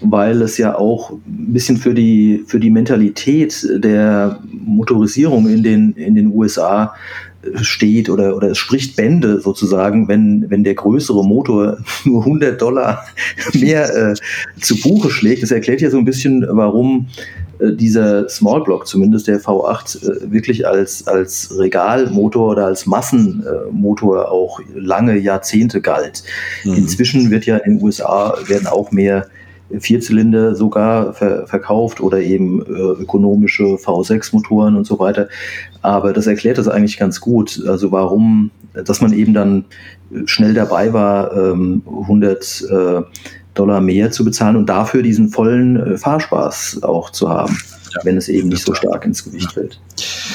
weil es ja auch ein bisschen für die, für die Mentalität der Motorisierung in den, in den USA äh, steht oder, oder es spricht Bände sozusagen, wenn, wenn der größere Motor nur 100 Dollar mehr äh, zu Buche schlägt. Das erklärt ja so ein bisschen, warum dieser Small Block, zumindest der V8, äh, wirklich als, als Regalmotor oder als Massenmotor auch lange Jahrzehnte galt. Mhm. Inzwischen wird ja in den USA werden auch mehr Vierzylinder sogar ver verkauft oder eben äh, ökonomische V6-Motoren und so weiter. Aber das erklärt das eigentlich ganz gut. Also warum, dass man eben dann schnell dabei war, ähm, 100 äh, Dollar mehr zu bezahlen und dafür diesen vollen äh, Fahrspaß auch zu haben, ja. wenn es eben nicht so stark ins Gewicht fällt.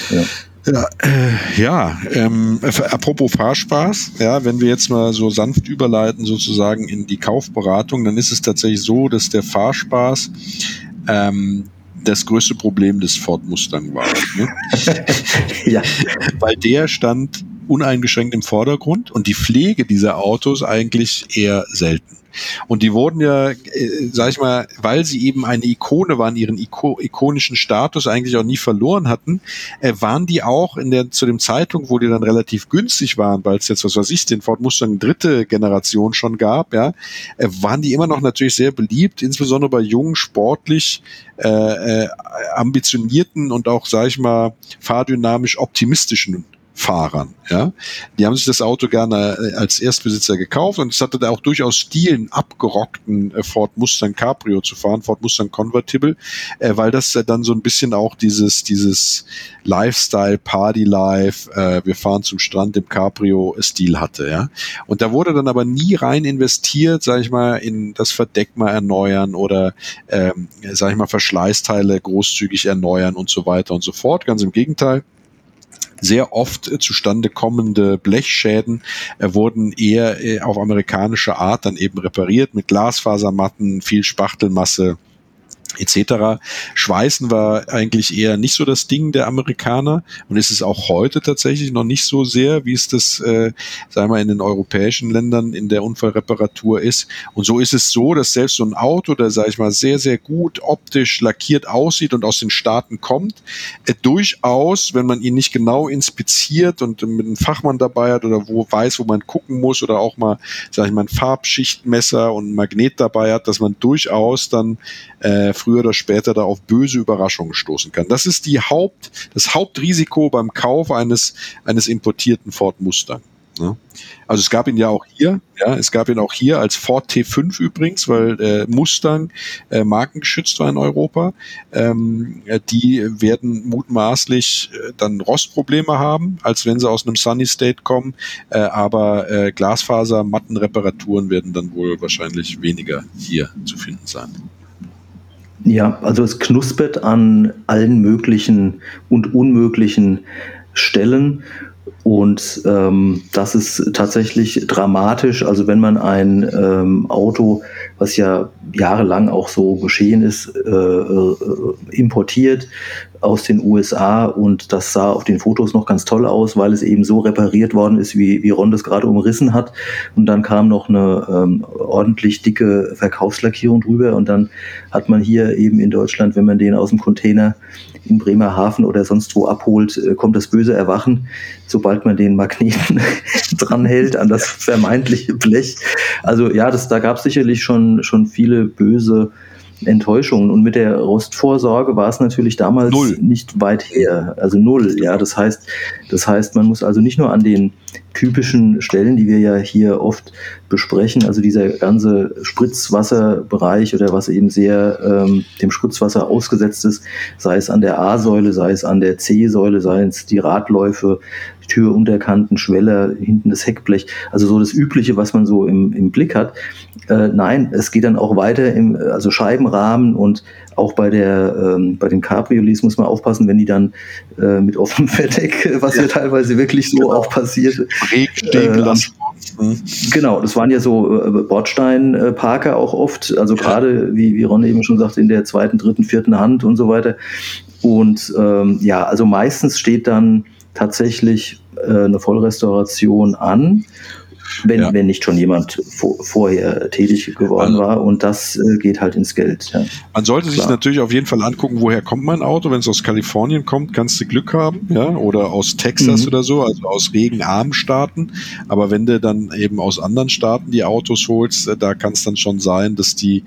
Ja. Ja, äh, ja ähm, apropos Fahrspaß, ja, wenn wir jetzt mal so sanft überleiten sozusagen in die Kaufberatung, dann ist es tatsächlich so, dass der Fahrspaß ähm, das größte Problem des Ford Mustang war. Ne? ja. Weil der stand uneingeschränkt im Vordergrund und die Pflege dieser Autos eigentlich eher selten. Und die wurden ja, äh, sag ich mal, weil sie eben eine Ikone waren, ihren Iko ikonischen Status eigentlich auch nie verloren hatten, äh, waren die auch in der, zu dem Zeitpunkt, wo die dann relativ günstig waren, weil es jetzt, was weiß ich, den Ford Mustang dritte Generation schon gab, ja, äh, waren die immer noch natürlich sehr beliebt, insbesondere bei jungen, sportlich, äh, äh, ambitionierten und auch, sag ich mal, fahrdynamisch optimistischen Fahrern. Ja, die haben sich das Auto gerne äh, als Erstbesitzer gekauft und es hatte da auch durchaus Stil, einen abgerockten äh, Ford Mustang Cabrio zu fahren, Ford Mustang Convertible, äh, weil das äh, dann so ein bisschen auch dieses dieses Lifestyle Party Life, äh, wir fahren zum Strand im Cabrio Stil hatte. Ja, und da wurde dann aber nie rein investiert, sage ich mal, in das Verdeck mal erneuern oder ähm, sage ich mal Verschleißteile großzügig erneuern und so weiter und so fort. Ganz im Gegenteil sehr oft äh, zustande kommende Blechschäden äh, wurden eher äh, auf amerikanische Art dann eben repariert mit Glasfasermatten, viel Spachtelmasse etc. Schweißen war eigentlich eher nicht so das Ding der Amerikaner und ist es auch heute tatsächlich noch nicht so sehr, wie es das, äh, sagen wir, in den europäischen Ländern in der Unfallreparatur ist. Und so ist es so, dass selbst so ein Auto, der, sage ich mal, sehr, sehr gut optisch lackiert aussieht und aus den Staaten kommt, äh, durchaus, wenn man ihn nicht genau inspiziert und mit einem Fachmann dabei hat oder wo weiß, wo man gucken muss oder auch mal, sage ich mal, ein Farbschichtmesser und ein Magnet dabei hat, dass man durchaus dann äh, früher oder später da auf böse Überraschungen stoßen kann. Das ist die Haupt, das Hauptrisiko beim Kauf eines, eines importierten Ford Mustang. Ne? Also es gab ihn ja auch hier, ja, es gab ihn auch hier als Ford T5 übrigens, weil äh, Mustang äh, markengeschützt war in Europa. Ähm, die werden mutmaßlich äh, dann Rostprobleme haben, als wenn sie aus einem Sunny State kommen, äh, aber äh, Glasfaser, Mattenreparaturen werden dann wohl wahrscheinlich weniger hier zu finden sein. Ja, also es knuspert an allen möglichen und unmöglichen Stellen. Und ähm, das ist tatsächlich dramatisch. Also wenn man ein ähm, Auto, was ja jahrelang auch so geschehen ist, äh, äh, importiert aus den USA und das sah auf den Fotos noch ganz toll aus, weil es eben so repariert worden ist, wie, wie Ron das gerade umrissen hat. Und dann kam noch eine ähm, ordentlich dicke Verkaufslackierung drüber und dann hat man hier eben in Deutschland, wenn man den aus dem Container in Bremerhaven oder sonst wo abholt, äh, kommt das böse Erwachen, sobald man den Magneten dranhält an das vermeintliche Blech. Also ja, das, da gab es sicherlich schon, schon viele böse Enttäuschungen. Und mit der Rostvorsorge war es natürlich damals null. nicht weit her. Also null, ja. Das heißt, das heißt, man muss also nicht nur an den typischen Stellen, die wir ja hier oft besprechen, also dieser ganze Spritzwasserbereich oder was eben sehr ähm, dem Spritzwasser ausgesetzt ist, sei es an der A-Säule, sei es an der C-Säule, sei es die Radläufe, Türunterkanten, Schweller, hinten das Heckblech, also so das Übliche, was man so im, im Blick hat. Äh, nein, es geht dann auch weiter im, also Scheibenrahmen und auch bei der, ähm, bei den Cabriolets muss man aufpassen, wenn die dann äh, mit offenem Verdeck, was ja, ja teilweise wirklich so genau. auch passiert. Stehen äh, Genau, das waren ja so äh, Bordsteinparker auch oft, also ja. gerade, wie, wie Ron eben schon sagte, in der zweiten, dritten, vierten Hand und so weiter. Und ähm, ja, also meistens steht dann tatsächlich äh, eine Vollrestauration an wenn, ja. wenn nicht schon jemand vor, vorher tätig geworden also, war. Und das äh, geht halt ins Geld. Ja. Man sollte Klar. sich natürlich auf jeden Fall angucken, woher kommt mein Auto. Wenn es aus Kalifornien kommt, kannst du Glück haben, ja, oder aus Texas mhm. oder so, also aus regenarmen Staaten. Aber wenn du dann eben aus anderen Staaten die Autos holst, äh, da kann es dann schon sein, dass die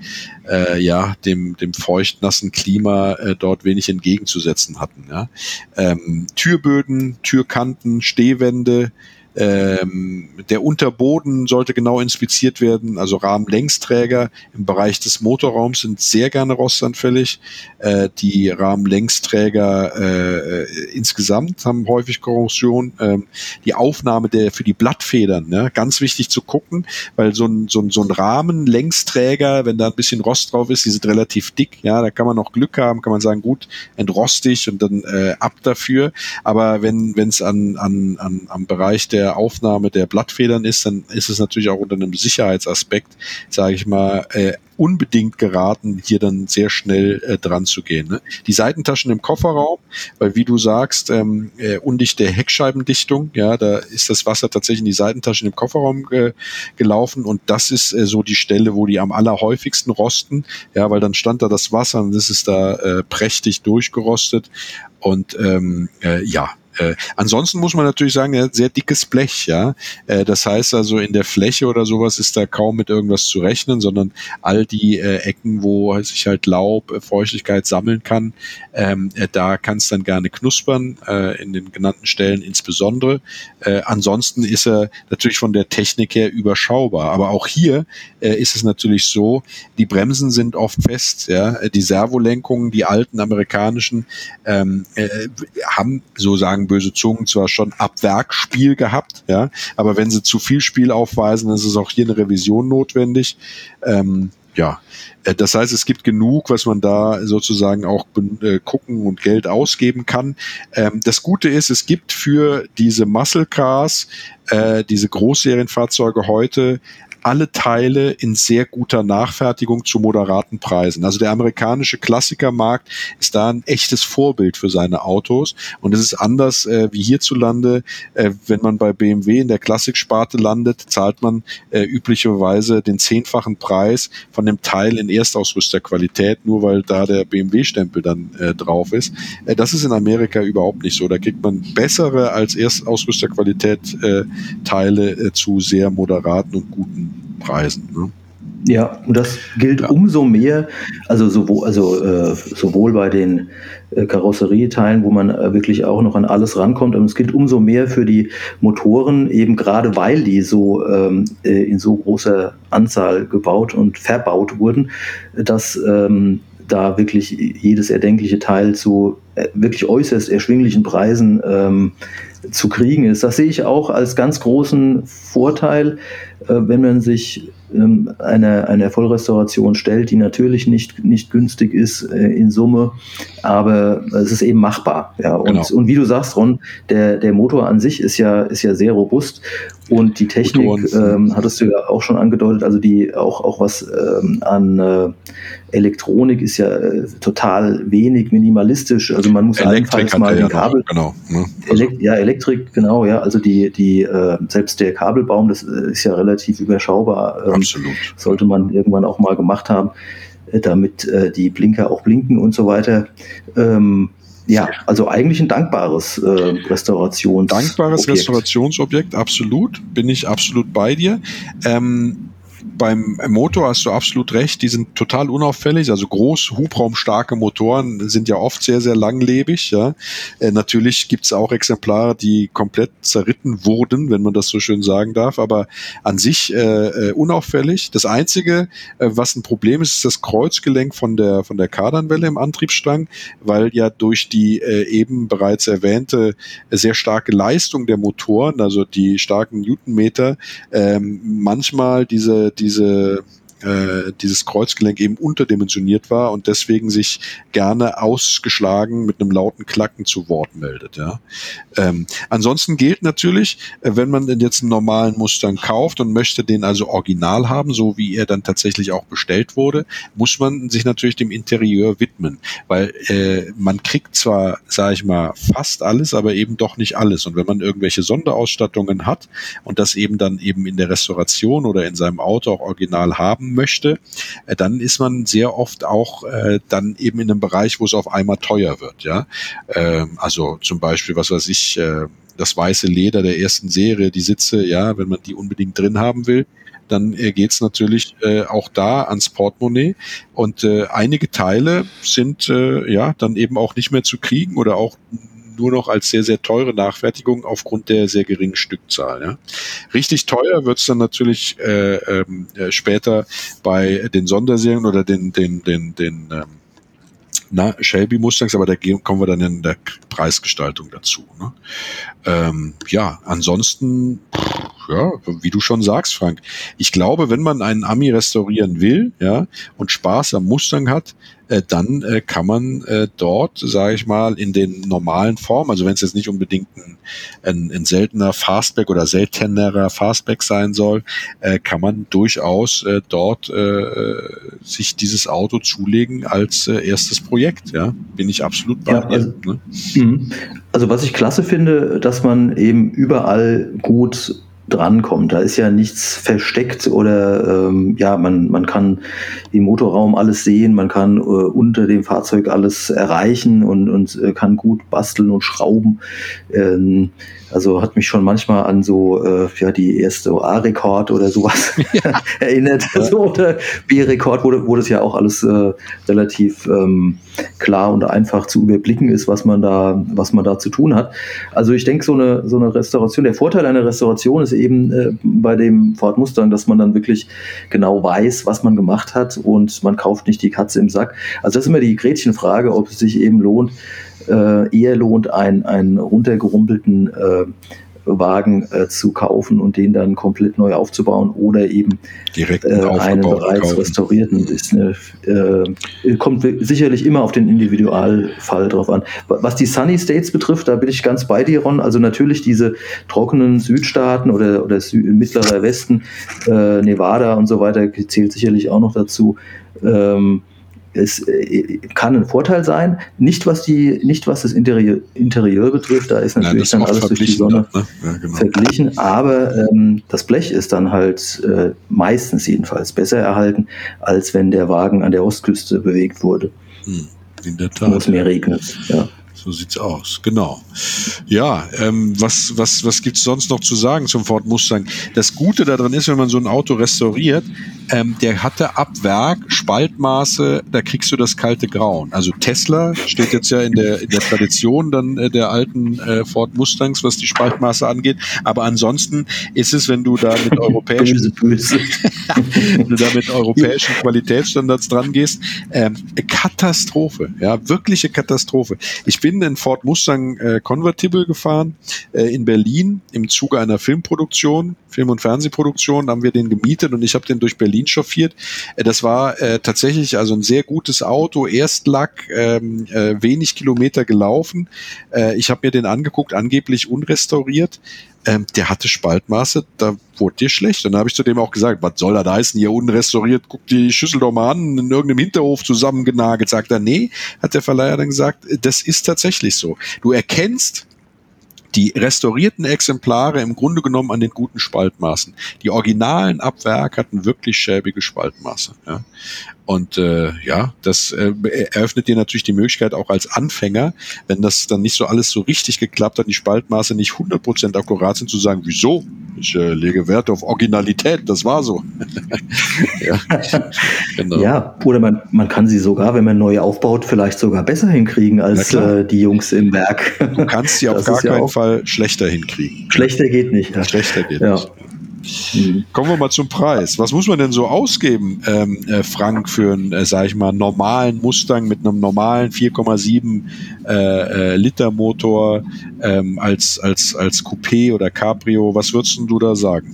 äh, ja dem, dem feucht-nassen Klima äh, dort wenig entgegenzusetzen hatten. Ja. Ähm, Türböden, Türkanten, Stehwände, Ähm, der Unterboden sollte genau inspiziert werden, also Rahmenlängsträger im Bereich des Motorraums sind sehr gerne rostanfällig. Äh, die Rahmenlängsträger äh, insgesamt haben häufig Korrosion. Ähm, die Aufnahme der für die Blattfedern, ne, ganz wichtig zu gucken, weil so ein, so ein, so ein Rahmenlängsträger, wenn da ein bisschen Rost drauf ist, die sind relativ dick, ja, da kann man noch Glück haben, kann man sagen, gut, entrostig und dann äh, ab dafür. Aber wenn es an, an, an, am Bereich der Aufnahme der Blattfedern ist, dann ist es natürlich auch unter einem Sicherheitsaspekt, sage ich mal, äh, unbedingt geraten, hier dann sehr schnell äh, dran zu gehen. Ne? Die Seitentaschen im Kofferraum, weil wie du sagst, ähm, äh, undichte Heckscheibendichtung, ja, da ist das Wasser tatsächlich in die Seitentaschen im Kofferraum äh, gelaufen und das ist äh, so die Stelle, wo die am allerhäufigsten rosten, ja, weil dann stand da das Wasser und das ist da äh, prächtig durchgerostet und ähm, äh, ja, äh, ansonsten muss man natürlich sagen, er hat sehr dickes Blech, ja. Äh, das heißt also, in der Fläche oder sowas ist da kaum mit irgendwas zu rechnen, sondern all die äh, Ecken, wo sich halt Laub, äh, Feuchtigkeit sammeln kann, ähm, äh, da kann es dann gerne knuspern, äh, in den genannten Stellen insbesondere. Ansonsten ist er natürlich von der Technik her überschaubar. Aber auch hier ist es natürlich so, die Bremsen sind oft fest, ja. Die Servolenkungen, die alten amerikanischen, ähm, äh, haben so sagen sagen böse Zungen, zwar schon ab Werk Spiel gehabt, ja, aber wenn sie zu viel Spiel aufweisen, dann ist es auch hier eine Revision notwendig. Ähm, ja, äh, das heißt, es gibt genug, was man da sozusagen auch äh, gucken und Geld ausgeben kann. Ähm, das Gute ist, es gibt für diese Muscle Cars, äh, diese Großserienfahrzeuge heute alle Teile in sehr guter Nachfertigung zu moderaten Preisen. Also der amerikanische Klassikermarkt ist da ein echtes Vorbild für seine Autos und es ist anders äh, wie hierzulande. Äh, wenn man bei BMW in der Klassiksparte landet, zahlt man äh, üblicherweise den zehnfachen Preis von dem Teil in Erstausrüsterqualität, nur weil da der BMW-Stempel dann äh, drauf ist. Äh, das ist in Amerika überhaupt nicht so. Da kriegt man bessere als Erstausrüsterqualität äh, Teile zu sehr moderaten und guten Preisen. Ne? Ja, und das gilt ja. umso mehr, also sowohl, also, äh, sowohl bei den äh, Karosserieteilen, wo man äh, wirklich auch noch an alles rankommt, und es gilt umso mehr für die Motoren, eben gerade weil die so ähm, äh, in so großer Anzahl gebaut und verbaut wurden, dass ähm, da wirklich jedes erdenkliche Teil zu äh, wirklich äußerst erschwinglichen Preisen ähm, zu kriegen ist. Das sehe ich auch als ganz großen Vorteil, äh, wenn man sich ähm, einer eine Vollrestauration stellt, die natürlich nicht, nicht günstig ist äh, in Summe, aber es ist eben machbar. Ja. Und, genau. und wie du sagst, Ron, der, der Motor an sich ist ja, ist ja sehr robust und die Technik, ähm, hattest du ja auch schon angedeutet, also die auch, auch was ähm, an äh, Elektronik ist ja äh, total wenig minimalistisch. Also man muss Elektrik mal den Kabel. genau. Ne? Also Elek ja, Elektrik, genau, ja. Also die, die, äh, selbst der Kabelbaum, das äh, ist ja relativ überschaubar. Ähm, Absolut. Sollte man irgendwann auch mal gemacht haben, äh, damit äh, die Blinker auch blinken und so weiter. Ähm, ja, also eigentlich ein dankbares äh, Restaurations. Dankbares Restaurationsobjekt, absolut. Bin ich absolut bei dir. Ähm, beim Motor hast du absolut recht, die sind total unauffällig, also groß, hubraumstarke Motoren sind ja oft sehr, sehr langlebig. Ja. Äh, natürlich gibt es auch Exemplare, die komplett zerritten wurden, wenn man das so schön sagen darf, aber an sich äh, äh unauffällig. Das Einzige, äh, was ein Problem ist, ist das Kreuzgelenk von der, von der Kardanwelle im Antriebsstrang, weil ja durch die äh, eben bereits erwähnte äh, sehr starke Leistung der Motoren, also die starken Newtonmeter, ähm, manchmal diese diese äh, dieses Kreuzgelenk eben unterdimensioniert war und deswegen sich gerne ausgeschlagen mit einem lauten Klacken zu Wort meldet. Ja. Ähm, ansonsten gilt natürlich, äh, wenn man jetzt einen normalen Mustang kauft und möchte den also original haben, so wie er dann tatsächlich auch bestellt wurde, muss man sich natürlich dem Interieur widmen, weil äh, man kriegt zwar, sage ich mal, fast alles, aber eben doch nicht alles. Und wenn man irgendwelche Sonderausstattungen hat und das eben dann eben in der Restauration oder in seinem Auto auch original haben möchte, äh, dann ist man sehr oft auch äh, dann eben in einem Bereich, wo es auf einmal teuer wird. Ja, ähm, also zum Beispiel, was weiß ich, äh, das weiße Leder der ersten Serie, die Sitze, ja, wenn man die unbedingt drin haben will, dann äh, geht es natürlich äh, auch da ans Portemonnaie. Und äh, einige Teile sind äh, ja dann eben auch nicht mehr zu kriegen oder auch nur noch als sehr, sehr teure Nachfertigung aufgrund der sehr geringen Stückzahl. Ja. Richtig teuer wird's dann natürlich äh, ähm, äh, später bei den Sonderserien oder den, den, den, den ähm, na, Shelby Mustangs, aber da kommen wir dann in der Preisgestaltung dazu. Ne? Ähm, ja, ansonsten, ja, wie du schon sagst, Frank, ich glaube, wenn man einen Ami restaurieren will, ja, und Spaß am Mustang hat, äh, dann äh, kann man äh, dort, sage ich mal, in den normalen Formen, also wenn es jetzt nicht unbedingt ein, ein, ein seltener Fastback oder seltenerer Fastback sein soll, äh, kann man durchaus äh, dort äh, sich dieses Auto zulegen als äh, erstes Projekt. Ja, bin ich absolut bei ja, also, ne? Mhm. also was ich klasse finde, dass man eben überall gut drankommt. Da ist ja nichts versteckt oder ähm, ja, man, man kann im Motorraum alles sehen, man kann äh, unter dem Fahrzeug alles erreichen und, und äh, kann gut basteln und schrauben. Ähm, also hat mich schon manchmal an so äh, ja die erste A-Rekord oder sowas ja. erinnert. Ja. So, oder B-Rekord, wo, wo das ja auch alles äh, relativ ähm, klar und einfach zu überblicken ist, was man da, was man da zu tun hat. Also ich denke, so eine, so eine Restauration, der Vorteil einer Restauration ist eben äh, bei dem Ford Mustang, dass man dann wirklich genau weiß, was man gemacht hat und man kauft nicht die Katze im Sack. Also das ist immer die Gretchenfrage, ob es sich eben lohnt, äh, eher lohnt, einen, einen runtergerumpelten äh, Wagen äh, zu kaufen und den dann komplett neu aufzubauen oder eben Direkt äh, einen bereits kaufen. restaurierten. Ist eine, äh, kommt sicherlich immer auf den Individualfall drauf an. Was die Sunny States betrifft, da bin ich ganz bei dir, Ron. Also natürlich diese trockenen Südstaaten oder, oder Sü mittlerer Westen, äh, Nevada und so weiter, zählt sicherlich auch noch dazu. Ähm, es äh, kann ein Vorteil sein. Nicht was die, nicht was das Interieur, Interieur betrifft, da ist natürlich Nein, dann alles durch die Sonne ne? ja, genau. verglichen. Aber ähm, das Blech ist dann halt äh, meistens jedenfalls besser erhalten, als wenn der Wagen an der Ostküste bewegt wurde. Hm, in der Tat. Wo es mehr regnet. Ja. So sieht's aus, genau. Ja, ähm, was, was, was gibt's sonst noch zu sagen zum Ford Mustang? Das Gute daran ist, wenn man so ein Auto restauriert, ähm, der hatte ab Werk Spaltmaße, da kriegst du das kalte Grauen. Also Tesla steht jetzt ja in der, in der Tradition dann äh, der alten äh, Ford Mustangs, was die Spaltmaße angeht. Aber ansonsten ist es, wenn du da mit europäischen, wenn du da mit europäischen Qualitätsstandards dran gehst, ähm, Katastrophe, ja, wirkliche Katastrophe. Ich bin in Ford Mustang äh, Convertible gefahren äh, in Berlin im Zuge einer Filmproduktion, Film- und Fernsehproduktion, haben wir den gemietet und ich habe den durch Berlin chauffiert. Äh, das war äh, tatsächlich also ein sehr gutes Auto, Erstlack, ähm, äh, wenig Kilometer gelaufen. Äh, ich habe mir den angeguckt, angeblich unrestauriert. Ähm, der hatte Spaltmaße, da wurde dir schlecht. Und dann habe ich zu dem auch gesagt, was soll er da heißen, hier unrestauriert, guck die Schüssel doch mal an, in irgendeinem Hinterhof zusammengenagelt. Sagt er, nee, hat der Verleiher dann gesagt, das ist tatsächlich so. Du erkennst die restaurierten Exemplare im Grunde genommen an den guten Spaltmaßen. Die originalen Abwerk hatten wirklich schäbige Spaltmaße. Ja. Und äh, ja, das äh, eröffnet dir natürlich die Möglichkeit auch als Anfänger, wenn das dann nicht so alles so richtig geklappt hat, die Spaltmaße nicht 100% akkurat sind, zu sagen, wieso? Ich äh, lege Wert auf Originalität, das war so. ja, genau. ja, oder man, man kann sie sogar, wenn man neu aufbaut, vielleicht sogar besser hinkriegen als äh, die Jungs im Werk. Du kannst sie auf gar keinen Fall schlechter hinkriegen. Schlechter geht nicht. Ja. Schlechter geht ja. nicht. Kommen wir mal zum Preis. Was muss man denn so ausgeben, ähm, äh, Frank, für einen, äh, sag ich mal, normalen Mustang mit einem normalen 4,7 äh, äh, Liter Motor ähm, als, als, als Coupé oder Cabrio? Was würdest du da sagen?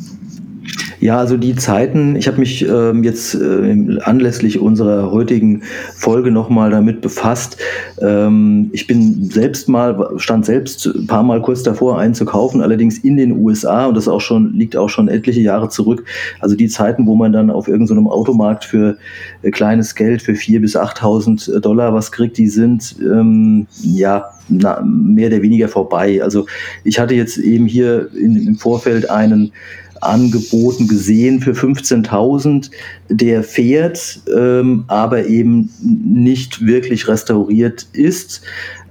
Ja, also die Zeiten, ich habe mich ähm, jetzt äh, anlässlich unserer heutigen Folge nochmal damit befasst. Ähm, ich bin selbst mal, stand selbst ein paar Mal kurz davor, einen zu kaufen, allerdings in den USA und das auch schon, liegt auch schon etliche Jahre zurück. Also die Zeiten, wo man dann auf irgendeinem so Automarkt für äh, kleines Geld, für 4.000 bis 8.000 Dollar was kriegt, die sind ähm, ja na, mehr oder weniger vorbei. Also ich hatte jetzt eben hier in, im Vorfeld einen angeboten gesehen für 15.000. Der fährt, ähm, aber eben nicht wirklich restauriert ist.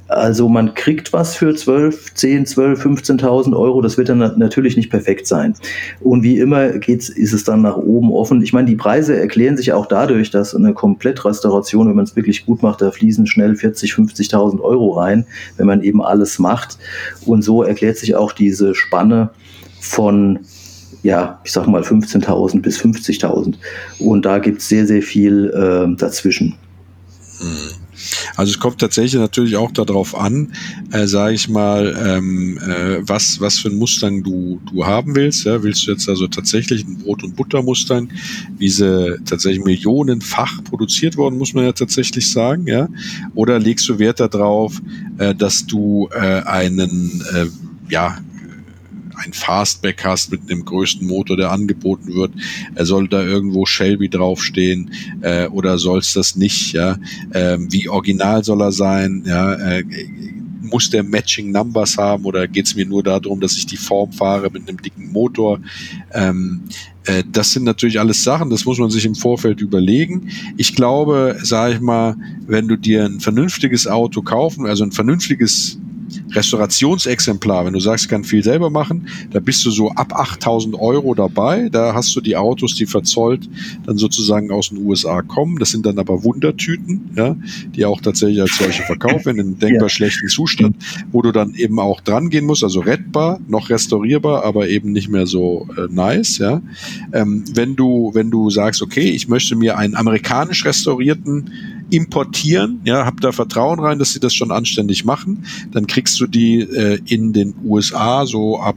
Also man kriegt was für 12, 10, 12, 15.000 Euro. Das wird dann natürlich nicht perfekt sein. Und wie immer geht's, ist es dann nach oben offen. Ich meine, die Preise erklären sich auch dadurch, dass eine Komplettrestauration, wenn man es wirklich gut macht, da fließen schnell 40, 50.000 Euro rein, wenn man eben alles macht. Und so erklärt sich auch diese Spanne von ja, ich sag mal 15.000 bis 50.000. Und da gibt es sehr, sehr viel äh, dazwischen. Hm. Also es kommt tatsächlich natürlich auch darauf an, äh, sage ich mal, ähm, äh, was, was für ein Mustang du, du haben willst. Ja? Willst du jetzt also tatsächlich ein Brot- und Butter-Mustang, wie sie tatsächlich millionenfach produziert worden, muss man ja tatsächlich sagen, ja? Oder legst du Wert darauf, äh, dass du äh, einen äh, ja, ein Fastback hast mit dem größten Motor, der angeboten wird, er soll da irgendwo Shelby draufstehen äh, oder soll es das nicht? Ja, ähm, wie original soll er sein? Ja, äh, muss der Matching Numbers haben oder geht es mir nur darum, dass ich die Form fahre mit einem dicken Motor? Ähm, äh, das sind natürlich alles Sachen, das muss man sich im Vorfeld überlegen. Ich glaube, sage ich mal, wenn du dir ein vernünftiges Auto kaufen, also ein vernünftiges Restaurationsexemplar, wenn du sagst, ich kann viel selber machen, da bist du so ab 8000 Euro dabei. Da hast du die Autos, die verzollt dann sozusagen aus den USA kommen. Das sind dann aber Wundertüten, ja, die auch tatsächlich als solche verkauft werden, in einem denkbar ja. schlechten Zustand, wo du dann eben auch dran gehen musst, also rettbar, noch restaurierbar, aber eben nicht mehr so äh, nice, ja. Ähm, wenn du, wenn du sagst, okay, ich möchte mir einen amerikanisch restaurierten importieren, ja, hab da Vertrauen rein, dass sie das schon anständig machen, dann kriegst du die äh, in den USA so ab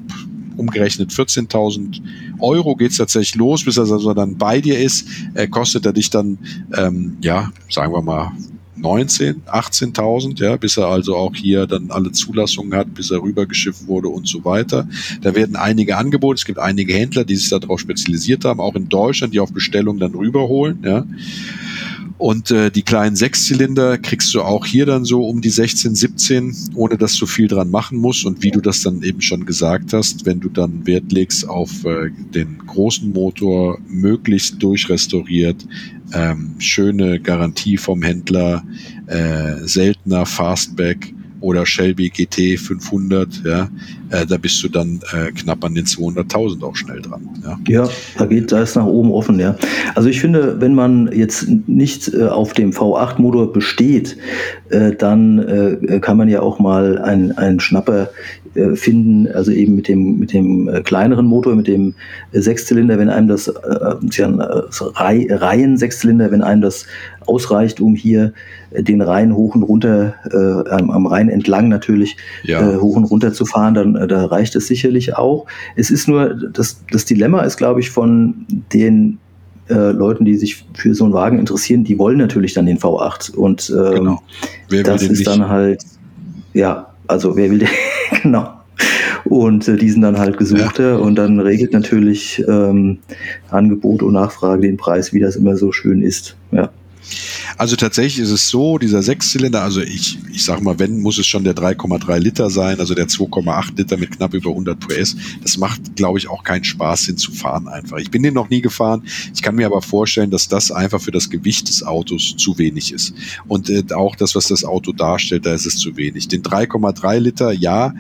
umgerechnet 14.000 Euro geht's tatsächlich los, bis er also dann bei dir ist, äh, kostet er dich dann, ähm, ja, sagen wir mal 19, 18.000, ja, bis er also auch hier dann alle Zulassungen hat, bis er rübergeschifft wurde und so weiter. Da werden einige Angebote, es gibt einige Händler, die sich darauf spezialisiert haben, auch in Deutschland, die auf Bestellung dann rüberholen, ja. Und äh, die kleinen Sechszylinder kriegst du auch hier dann so um die 16, 17, ohne dass du viel dran machen musst. Und wie du das dann eben schon gesagt hast, wenn du dann Wert legst auf äh, den großen Motor, möglichst durchrestauriert, ähm, schöne Garantie vom Händler, äh, seltener Fastback, oder Shelby GT 500, ja, äh, da bist du dann äh, knapp an den 200.000 auch schnell dran. Ja. ja, da geht, da ist nach oben offen, ja. Also ich finde, wenn man jetzt nicht äh, auf dem V8-Motor besteht, äh, dann äh, kann man ja auch mal einen Schnapper äh, finden, also eben mit dem, mit dem kleineren Motor, mit dem Sechszylinder, wenn einem das, äh, ja, Reihen Sechszylinder, wenn einem das ausreicht, um hier den Rhein hoch und runter, äh, am Rhein entlang natürlich ja. äh, hoch und runter zu fahren, dann äh, da reicht es sicherlich auch. Es ist nur, das, das Dilemma ist, glaube ich, von den äh, Leuten, die sich für so einen Wagen interessieren, die wollen natürlich dann den V8. Und ähm, genau. das ist nicht? dann halt, ja, also wer will den, genau. Und äh, die sind dann halt gesuchter ja. und dann regelt natürlich ähm, Angebot und Nachfrage den Preis, wie das immer so schön ist. Ja. Also tatsächlich ist es so, dieser Sechszylinder, also ich, ich sag mal, wenn, muss es schon der 3,3 Liter sein, also der 2,8 Liter mit knapp über 100 PS. Das macht, glaube ich, auch keinen Spaß, den zu fahren einfach. Ich bin den noch nie gefahren. Ich kann mir aber vorstellen, dass das einfach für das Gewicht des Autos zu wenig ist. Und äh, auch das, was das Auto darstellt, da ist es zu wenig. Den 3,3 Liter, ja,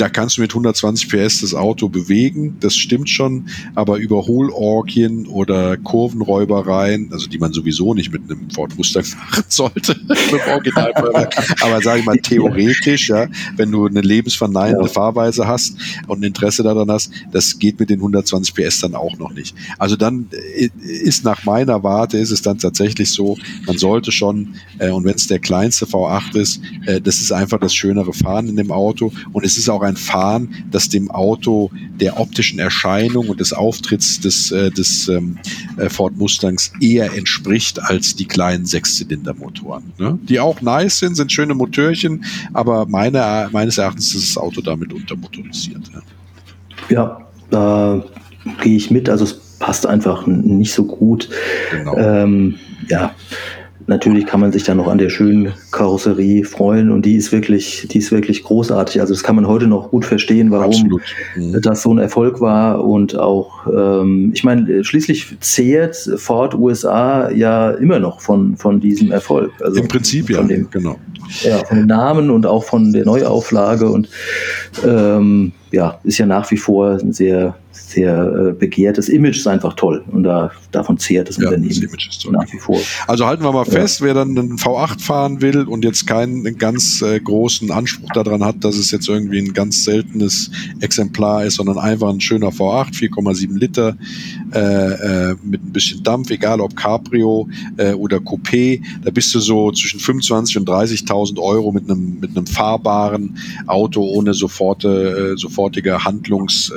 da kannst du mit 120 PS das Auto bewegen, das stimmt schon, aber Überholorgien oder Kurvenräubereien, also die man sowieso nicht mit einem Ford Mustang machen sollte, aber sage ich mal theoretisch, ja, wenn du eine lebensverneinende ja. Fahrweise hast und ein Interesse daran hast, das geht mit den 120 PS dann auch noch nicht. Also dann äh, ist nach meiner Warte ist es dann tatsächlich so, man sollte schon, äh, und wenn es der kleinste V8 ist, äh, das ist einfach das schönere Fahren in dem Auto und es ist auch ein ein Fahren, das dem Auto der optischen Erscheinung und des Auftritts des, äh, des ähm, äh, Ford Mustangs eher entspricht als die kleinen Sechszylindermotoren. Ne? Die auch nice sind, sind schöne Motörchen, aber meine, meines Erachtens ist das Auto damit untermotorisiert. Ja, da gehe ich mit. Also es passt einfach nicht so gut. Genau. Ähm, ja natürlich kann man sich dann noch an der schönen Karosserie freuen und die ist wirklich, die ist wirklich großartig. Also das kann man heute noch gut verstehen, warum mhm. das so ein Erfolg war und auch, ähm, ich meine, schließlich zehrt Ford USA ja immer noch von, von diesem Erfolg. Also Im Prinzip ja, dem, genau. Ja, von den Namen und auch von der Neuauflage und ähm, ja, ist ja nach wie vor ein sehr sehr äh, begehrtes Image ist einfach toll und da, davon zehrt das ja, Unternehmen das nach wie vor. Also halten wir mal ja. fest, wer dann einen V8 fahren will und jetzt keinen ganz äh, großen Anspruch daran hat, dass es jetzt irgendwie ein ganz seltenes Exemplar ist, sondern einfach ein schöner V8, 4,7 Liter äh, äh, mit ein bisschen Dampf, egal ob Cabrio äh, oder Coupé, da bist du so zwischen 25 und 30.000 Euro mit einem mit einem fahrbaren Auto ohne soforte, äh, sofortige Handlungs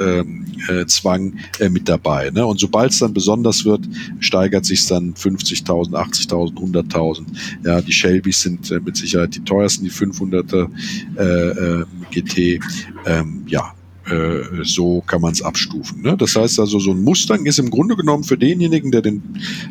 Zwang äh, mit dabei. Ne? Und sobald es dann besonders wird, steigert sich dann 50.000, 80.000, 100.000. Ja, die Shelbys sind äh, mit Sicherheit die teuersten, die 500er äh, GT. Ähm, ja, äh, so kann man es abstufen. Ne? Das heißt also, so ein Mustang ist im Grunde genommen für denjenigen, der den,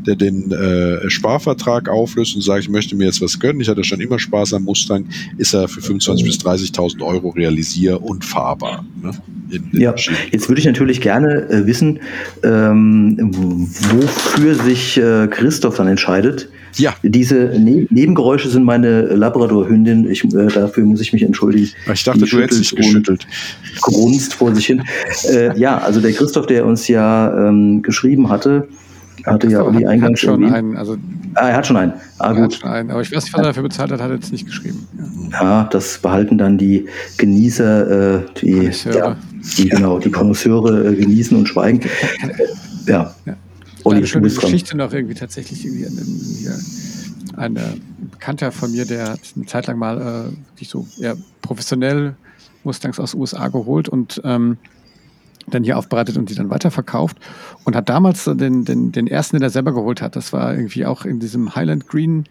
der den äh, Sparvertrag auflöst und sagt, ich möchte mir jetzt was gönnen, ich hatte schon immer Spaß am Mustang, ist er für 25.000 bis 30.000 Euro realisier- und fahrbar. Ne? In, in ja, jetzt würde ich natürlich gerne äh, wissen, ähm, wofür sich äh, Christoph dann entscheidet. Ja. Diese ne Nebengeräusche sind meine Labrador-Hündin. Ich, äh, dafür muss ich mich entschuldigen. Ich dachte, du hättest dich geschüttelt. Grunzt vor sich hin. Äh, ja, also der Christoph, der uns ja ähm, geschrieben hatte, hatte ja die eingangs schon einen. Also ah, er hat schon einen. Ah, gut. Schon einen. Aber ich weiß nicht, was er dafür bezahlt hat, hat er jetzt nicht geschrieben. Ja, ja das behalten dann die Genießer, äh, die, ja, die, genau, die Konnoisseure äh, genießen und schweigen. ja. ja. Olli, eine schöne Geschichte noch irgendwie tatsächlich irgendwie an, hier, ein Bekannter von mir, der hat eine Zeit lang mal äh, so eher professionell Mustangs aus USA geholt und ähm, dann hier aufbereitet und die dann weiterverkauft und hat damals den, den, den ersten, den er selber geholt hat, das war irgendwie auch in diesem Highland Green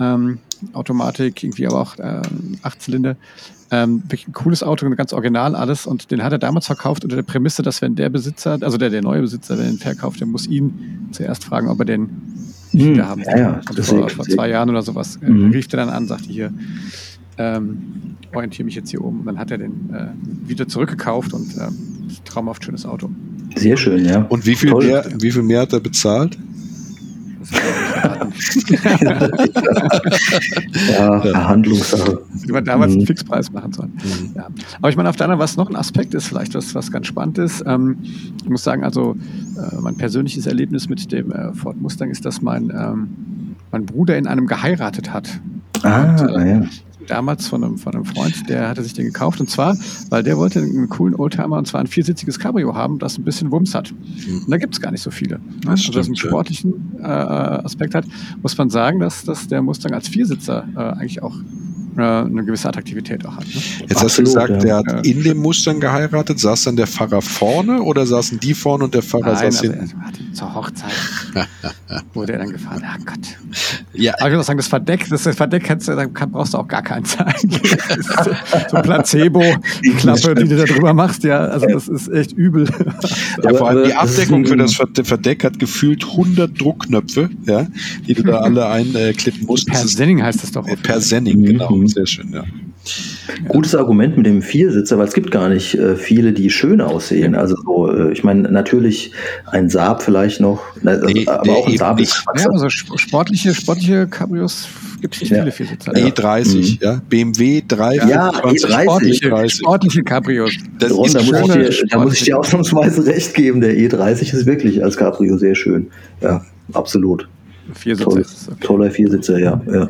ähm, Automatik, irgendwie aber auch äh, Achtzylinder. Ähm, wirklich ein cooles Auto, ganz original alles. Und den hat er damals verkauft unter der Prämisse, dass wenn der Besitzer, also der, der neue Besitzer, der den verkauft, der muss ihn zuerst fragen, ob er den hm, wieder haben ja, ja, vor, vor zwei Jahren oder sowas äh, mhm. rief er dann an, sagte hier, ähm, orientiere mich jetzt hier oben. Und dann hat er den äh, wieder zurückgekauft und ähm, traumhaft schönes Auto. Sehr schön, ja. Und wie viel, mehr, wie viel mehr hat er bezahlt? ja, Verhandlungssache. Wie man damals mhm. einen Fixpreis machen sollen. Mhm. Ja. Aber ich meine, auf der anderen, was noch ein Aspekt ist, vielleicht was, was ganz spannend ist. Ähm, ich muss sagen, also äh, mein persönliches Erlebnis mit dem äh, Ford Mustang ist, dass mein, ähm, mein Bruder in einem geheiratet hat. Ah, und, äh, ja damals von einem, von einem Freund, der hatte sich den gekauft. Und zwar, weil der wollte einen coolen Oldtimer und zwar ein viersitziges Cabrio haben, das ein bisschen Wumms hat. Und da gibt es gar nicht so viele. Das also, das einen sportlichen äh, Aspekt hat, muss man sagen, dass, dass der Mustang als Viersitzer äh, eigentlich auch äh, eine gewisse Attraktivität auch hat. Ne? Jetzt hast du gesagt, ja. der hat in dem Mustang geheiratet. Saß dann der Pfarrer vorne oder saßen die vorne und der Pfarrer Nein, saß also hinten? zur Hochzeit wurde er dann gefahren. Ach Gott. Ja. Aber ich muss sagen, das Verdeck, das Verdeck kannst du, kann, brauchst du auch gar keinen zeigen. so Placebo-Klappe, die du da drüber machst, ja. Also das ist echt übel. Ja, vor allem die Abdeckung für das Verdeck hat gefühlt 100 Druckknöpfe, ja, die du da alle einklippen musst. Per Senning heißt das doch. Per Senning, genau. Mhm. Sehr schön, ja. Gutes Argument mit dem Viersitzer, weil es gibt gar nicht äh, viele, die schön aussehen. Also so, äh, ich meine, natürlich ein Saab vielleicht noch, also, nee, aber auch ein Saab ist ja, also sportliche, sportliche Cabrios gibt es nicht ja. viele Viersitzer. E30, mhm. ja. BMW 3, ja, E30. Sportliche, sportliche Cabrios. Das Ron, da, muss dir, da muss ich dir ausnahmsweise recht geben, der E30 ist wirklich als Cabrio sehr schön. Ja, absolut. Viersitzer ist okay. Toller Viersitzer, ja. ja.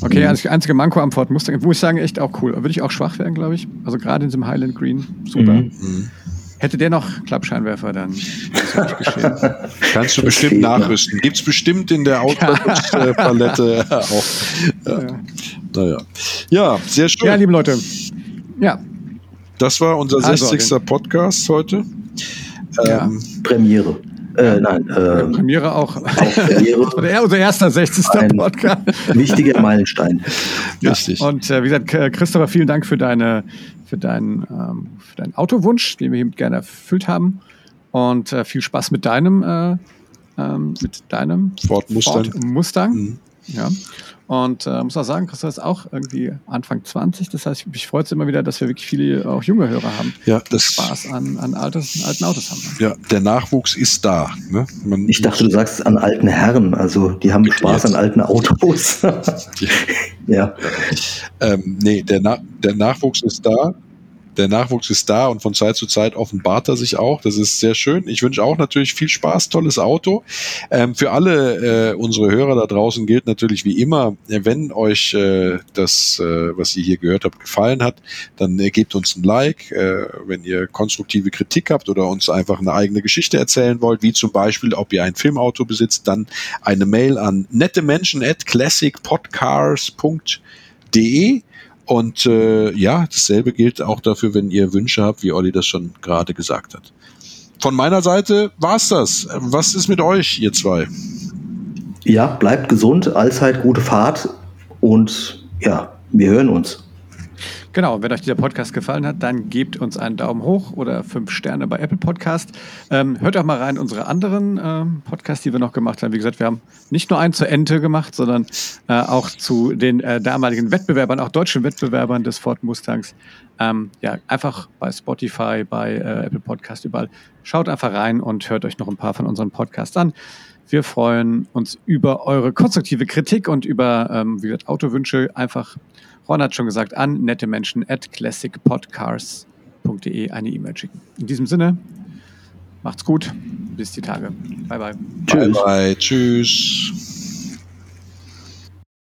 Okay, mhm. also einzige Manko am Ford Mustang, muss ich sagen, echt auch cool. Würde ich auch schwach werden, glaube ich. Also gerade in diesem Highland Green, super. Mhm. mhm. Hätte der noch Klappscheinwerfer, dann. Kannst du das bestimmt nachrüsten. Gibt es bestimmt in der Outdoor-Palette auch. Ja. Ja. Naja. Ja, sehr schön. Ja, liebe Leute. Ja. Das war unser also, 60. Podcast heute. Ähm, Premiere. Äh, nein. Äh, Premiere auch. auch Premiere. unser erster 60. Ein Podcast. Wichtiger Meilenstein. Ja. Richtig. Und äh, wie gesagt, Christopher, vielen Dank für, deine, für, deinen, ähm, für deinen Autowunsch, den wir hiermit gerne erfüllt haben. Und äh, viel Spaß mit deinem, äh, ähm, mit deinem Ford Mustang. Ford Mustang. Mhm. Ja. Und äh, muss auch sagen, Christoph ist auch irgendwie Anfang 20. Das heißt, mich freut es immer wieder, dass wir wirklich viele auch junge Hörer haben. Ja, das Spaß an, an altes, alten Autos haben. Ja, der Nachwuchs ist da. Ne? Man ich dachte, du sagst an alten Herren. Also die haben Spaß jetzt. an alten Autos. ja. ja. Ähm, nee, der, Na der Nachwuchs ist da der Nachwuchs ist da und von Zeit zu Zeit offenbart er sich auch. Das ist sehr schön. Ich wünsche auch natürlich viel Spaß, tolles Auto. Ähm, für alle äh, unsere Hörer da draußen gilt natürlich wie immer, wenn euch äh, das, äh, was ihr hier gehört habt, gefallen hat, dann äh, gebt uns ein Like. Äh, wenn ihr konstruktive Kritik habt oder uns einfach eine eigene Geschichte erzählen wollt, wie zum Beispiel, ob ihr ein Filmauto besitzt, dann eine Mail an nettemenschen at classicpodcars.de und äh, ja, dasselbe gilt auch dafür, wenn ihr Wünsche habt, wie Olli das schon gerade gesagt hat. Von meiner Seite war's das. Was ist mit euch, ihr zwei? Ja, bleibt gesund, allzeit gute Fahrt und ja, wir hören uns. Genau, wenn euch dieser Podcast gefallen hat, dann gebt uns einen Daumen hoch oder fünf Sterne bei Apple Podcast. Ähm, hört auch mal rein unsere anderen ähm, Podcasts, die wir noch gemacht haben. Wie gesagt, wir haben nicht nur einen zur Ente gemacht, sondern äh, auch zu den äh, damaligen Wettbewerbern, auch deutschen Wettbewerbern des Ford Mustangs. Ähm, ja, einfach bei Spotify, bei äh, Apple Podcast, überall. Schaut einfach rein und hört euch noch ein paar von unseren Podcasts an. Wir freuen uns über eure konstruktive Kritik und über, ähm, wie gesagt, Autowünsche. Einfach Ron hat schon gesagt, an nette Menschen at classicpodcars.de eine E-Mail schicken. In diesem Sinne, macht's gut. Bis die Tage. Bye, bye. Tschüss. Bye, bye. Tschüss.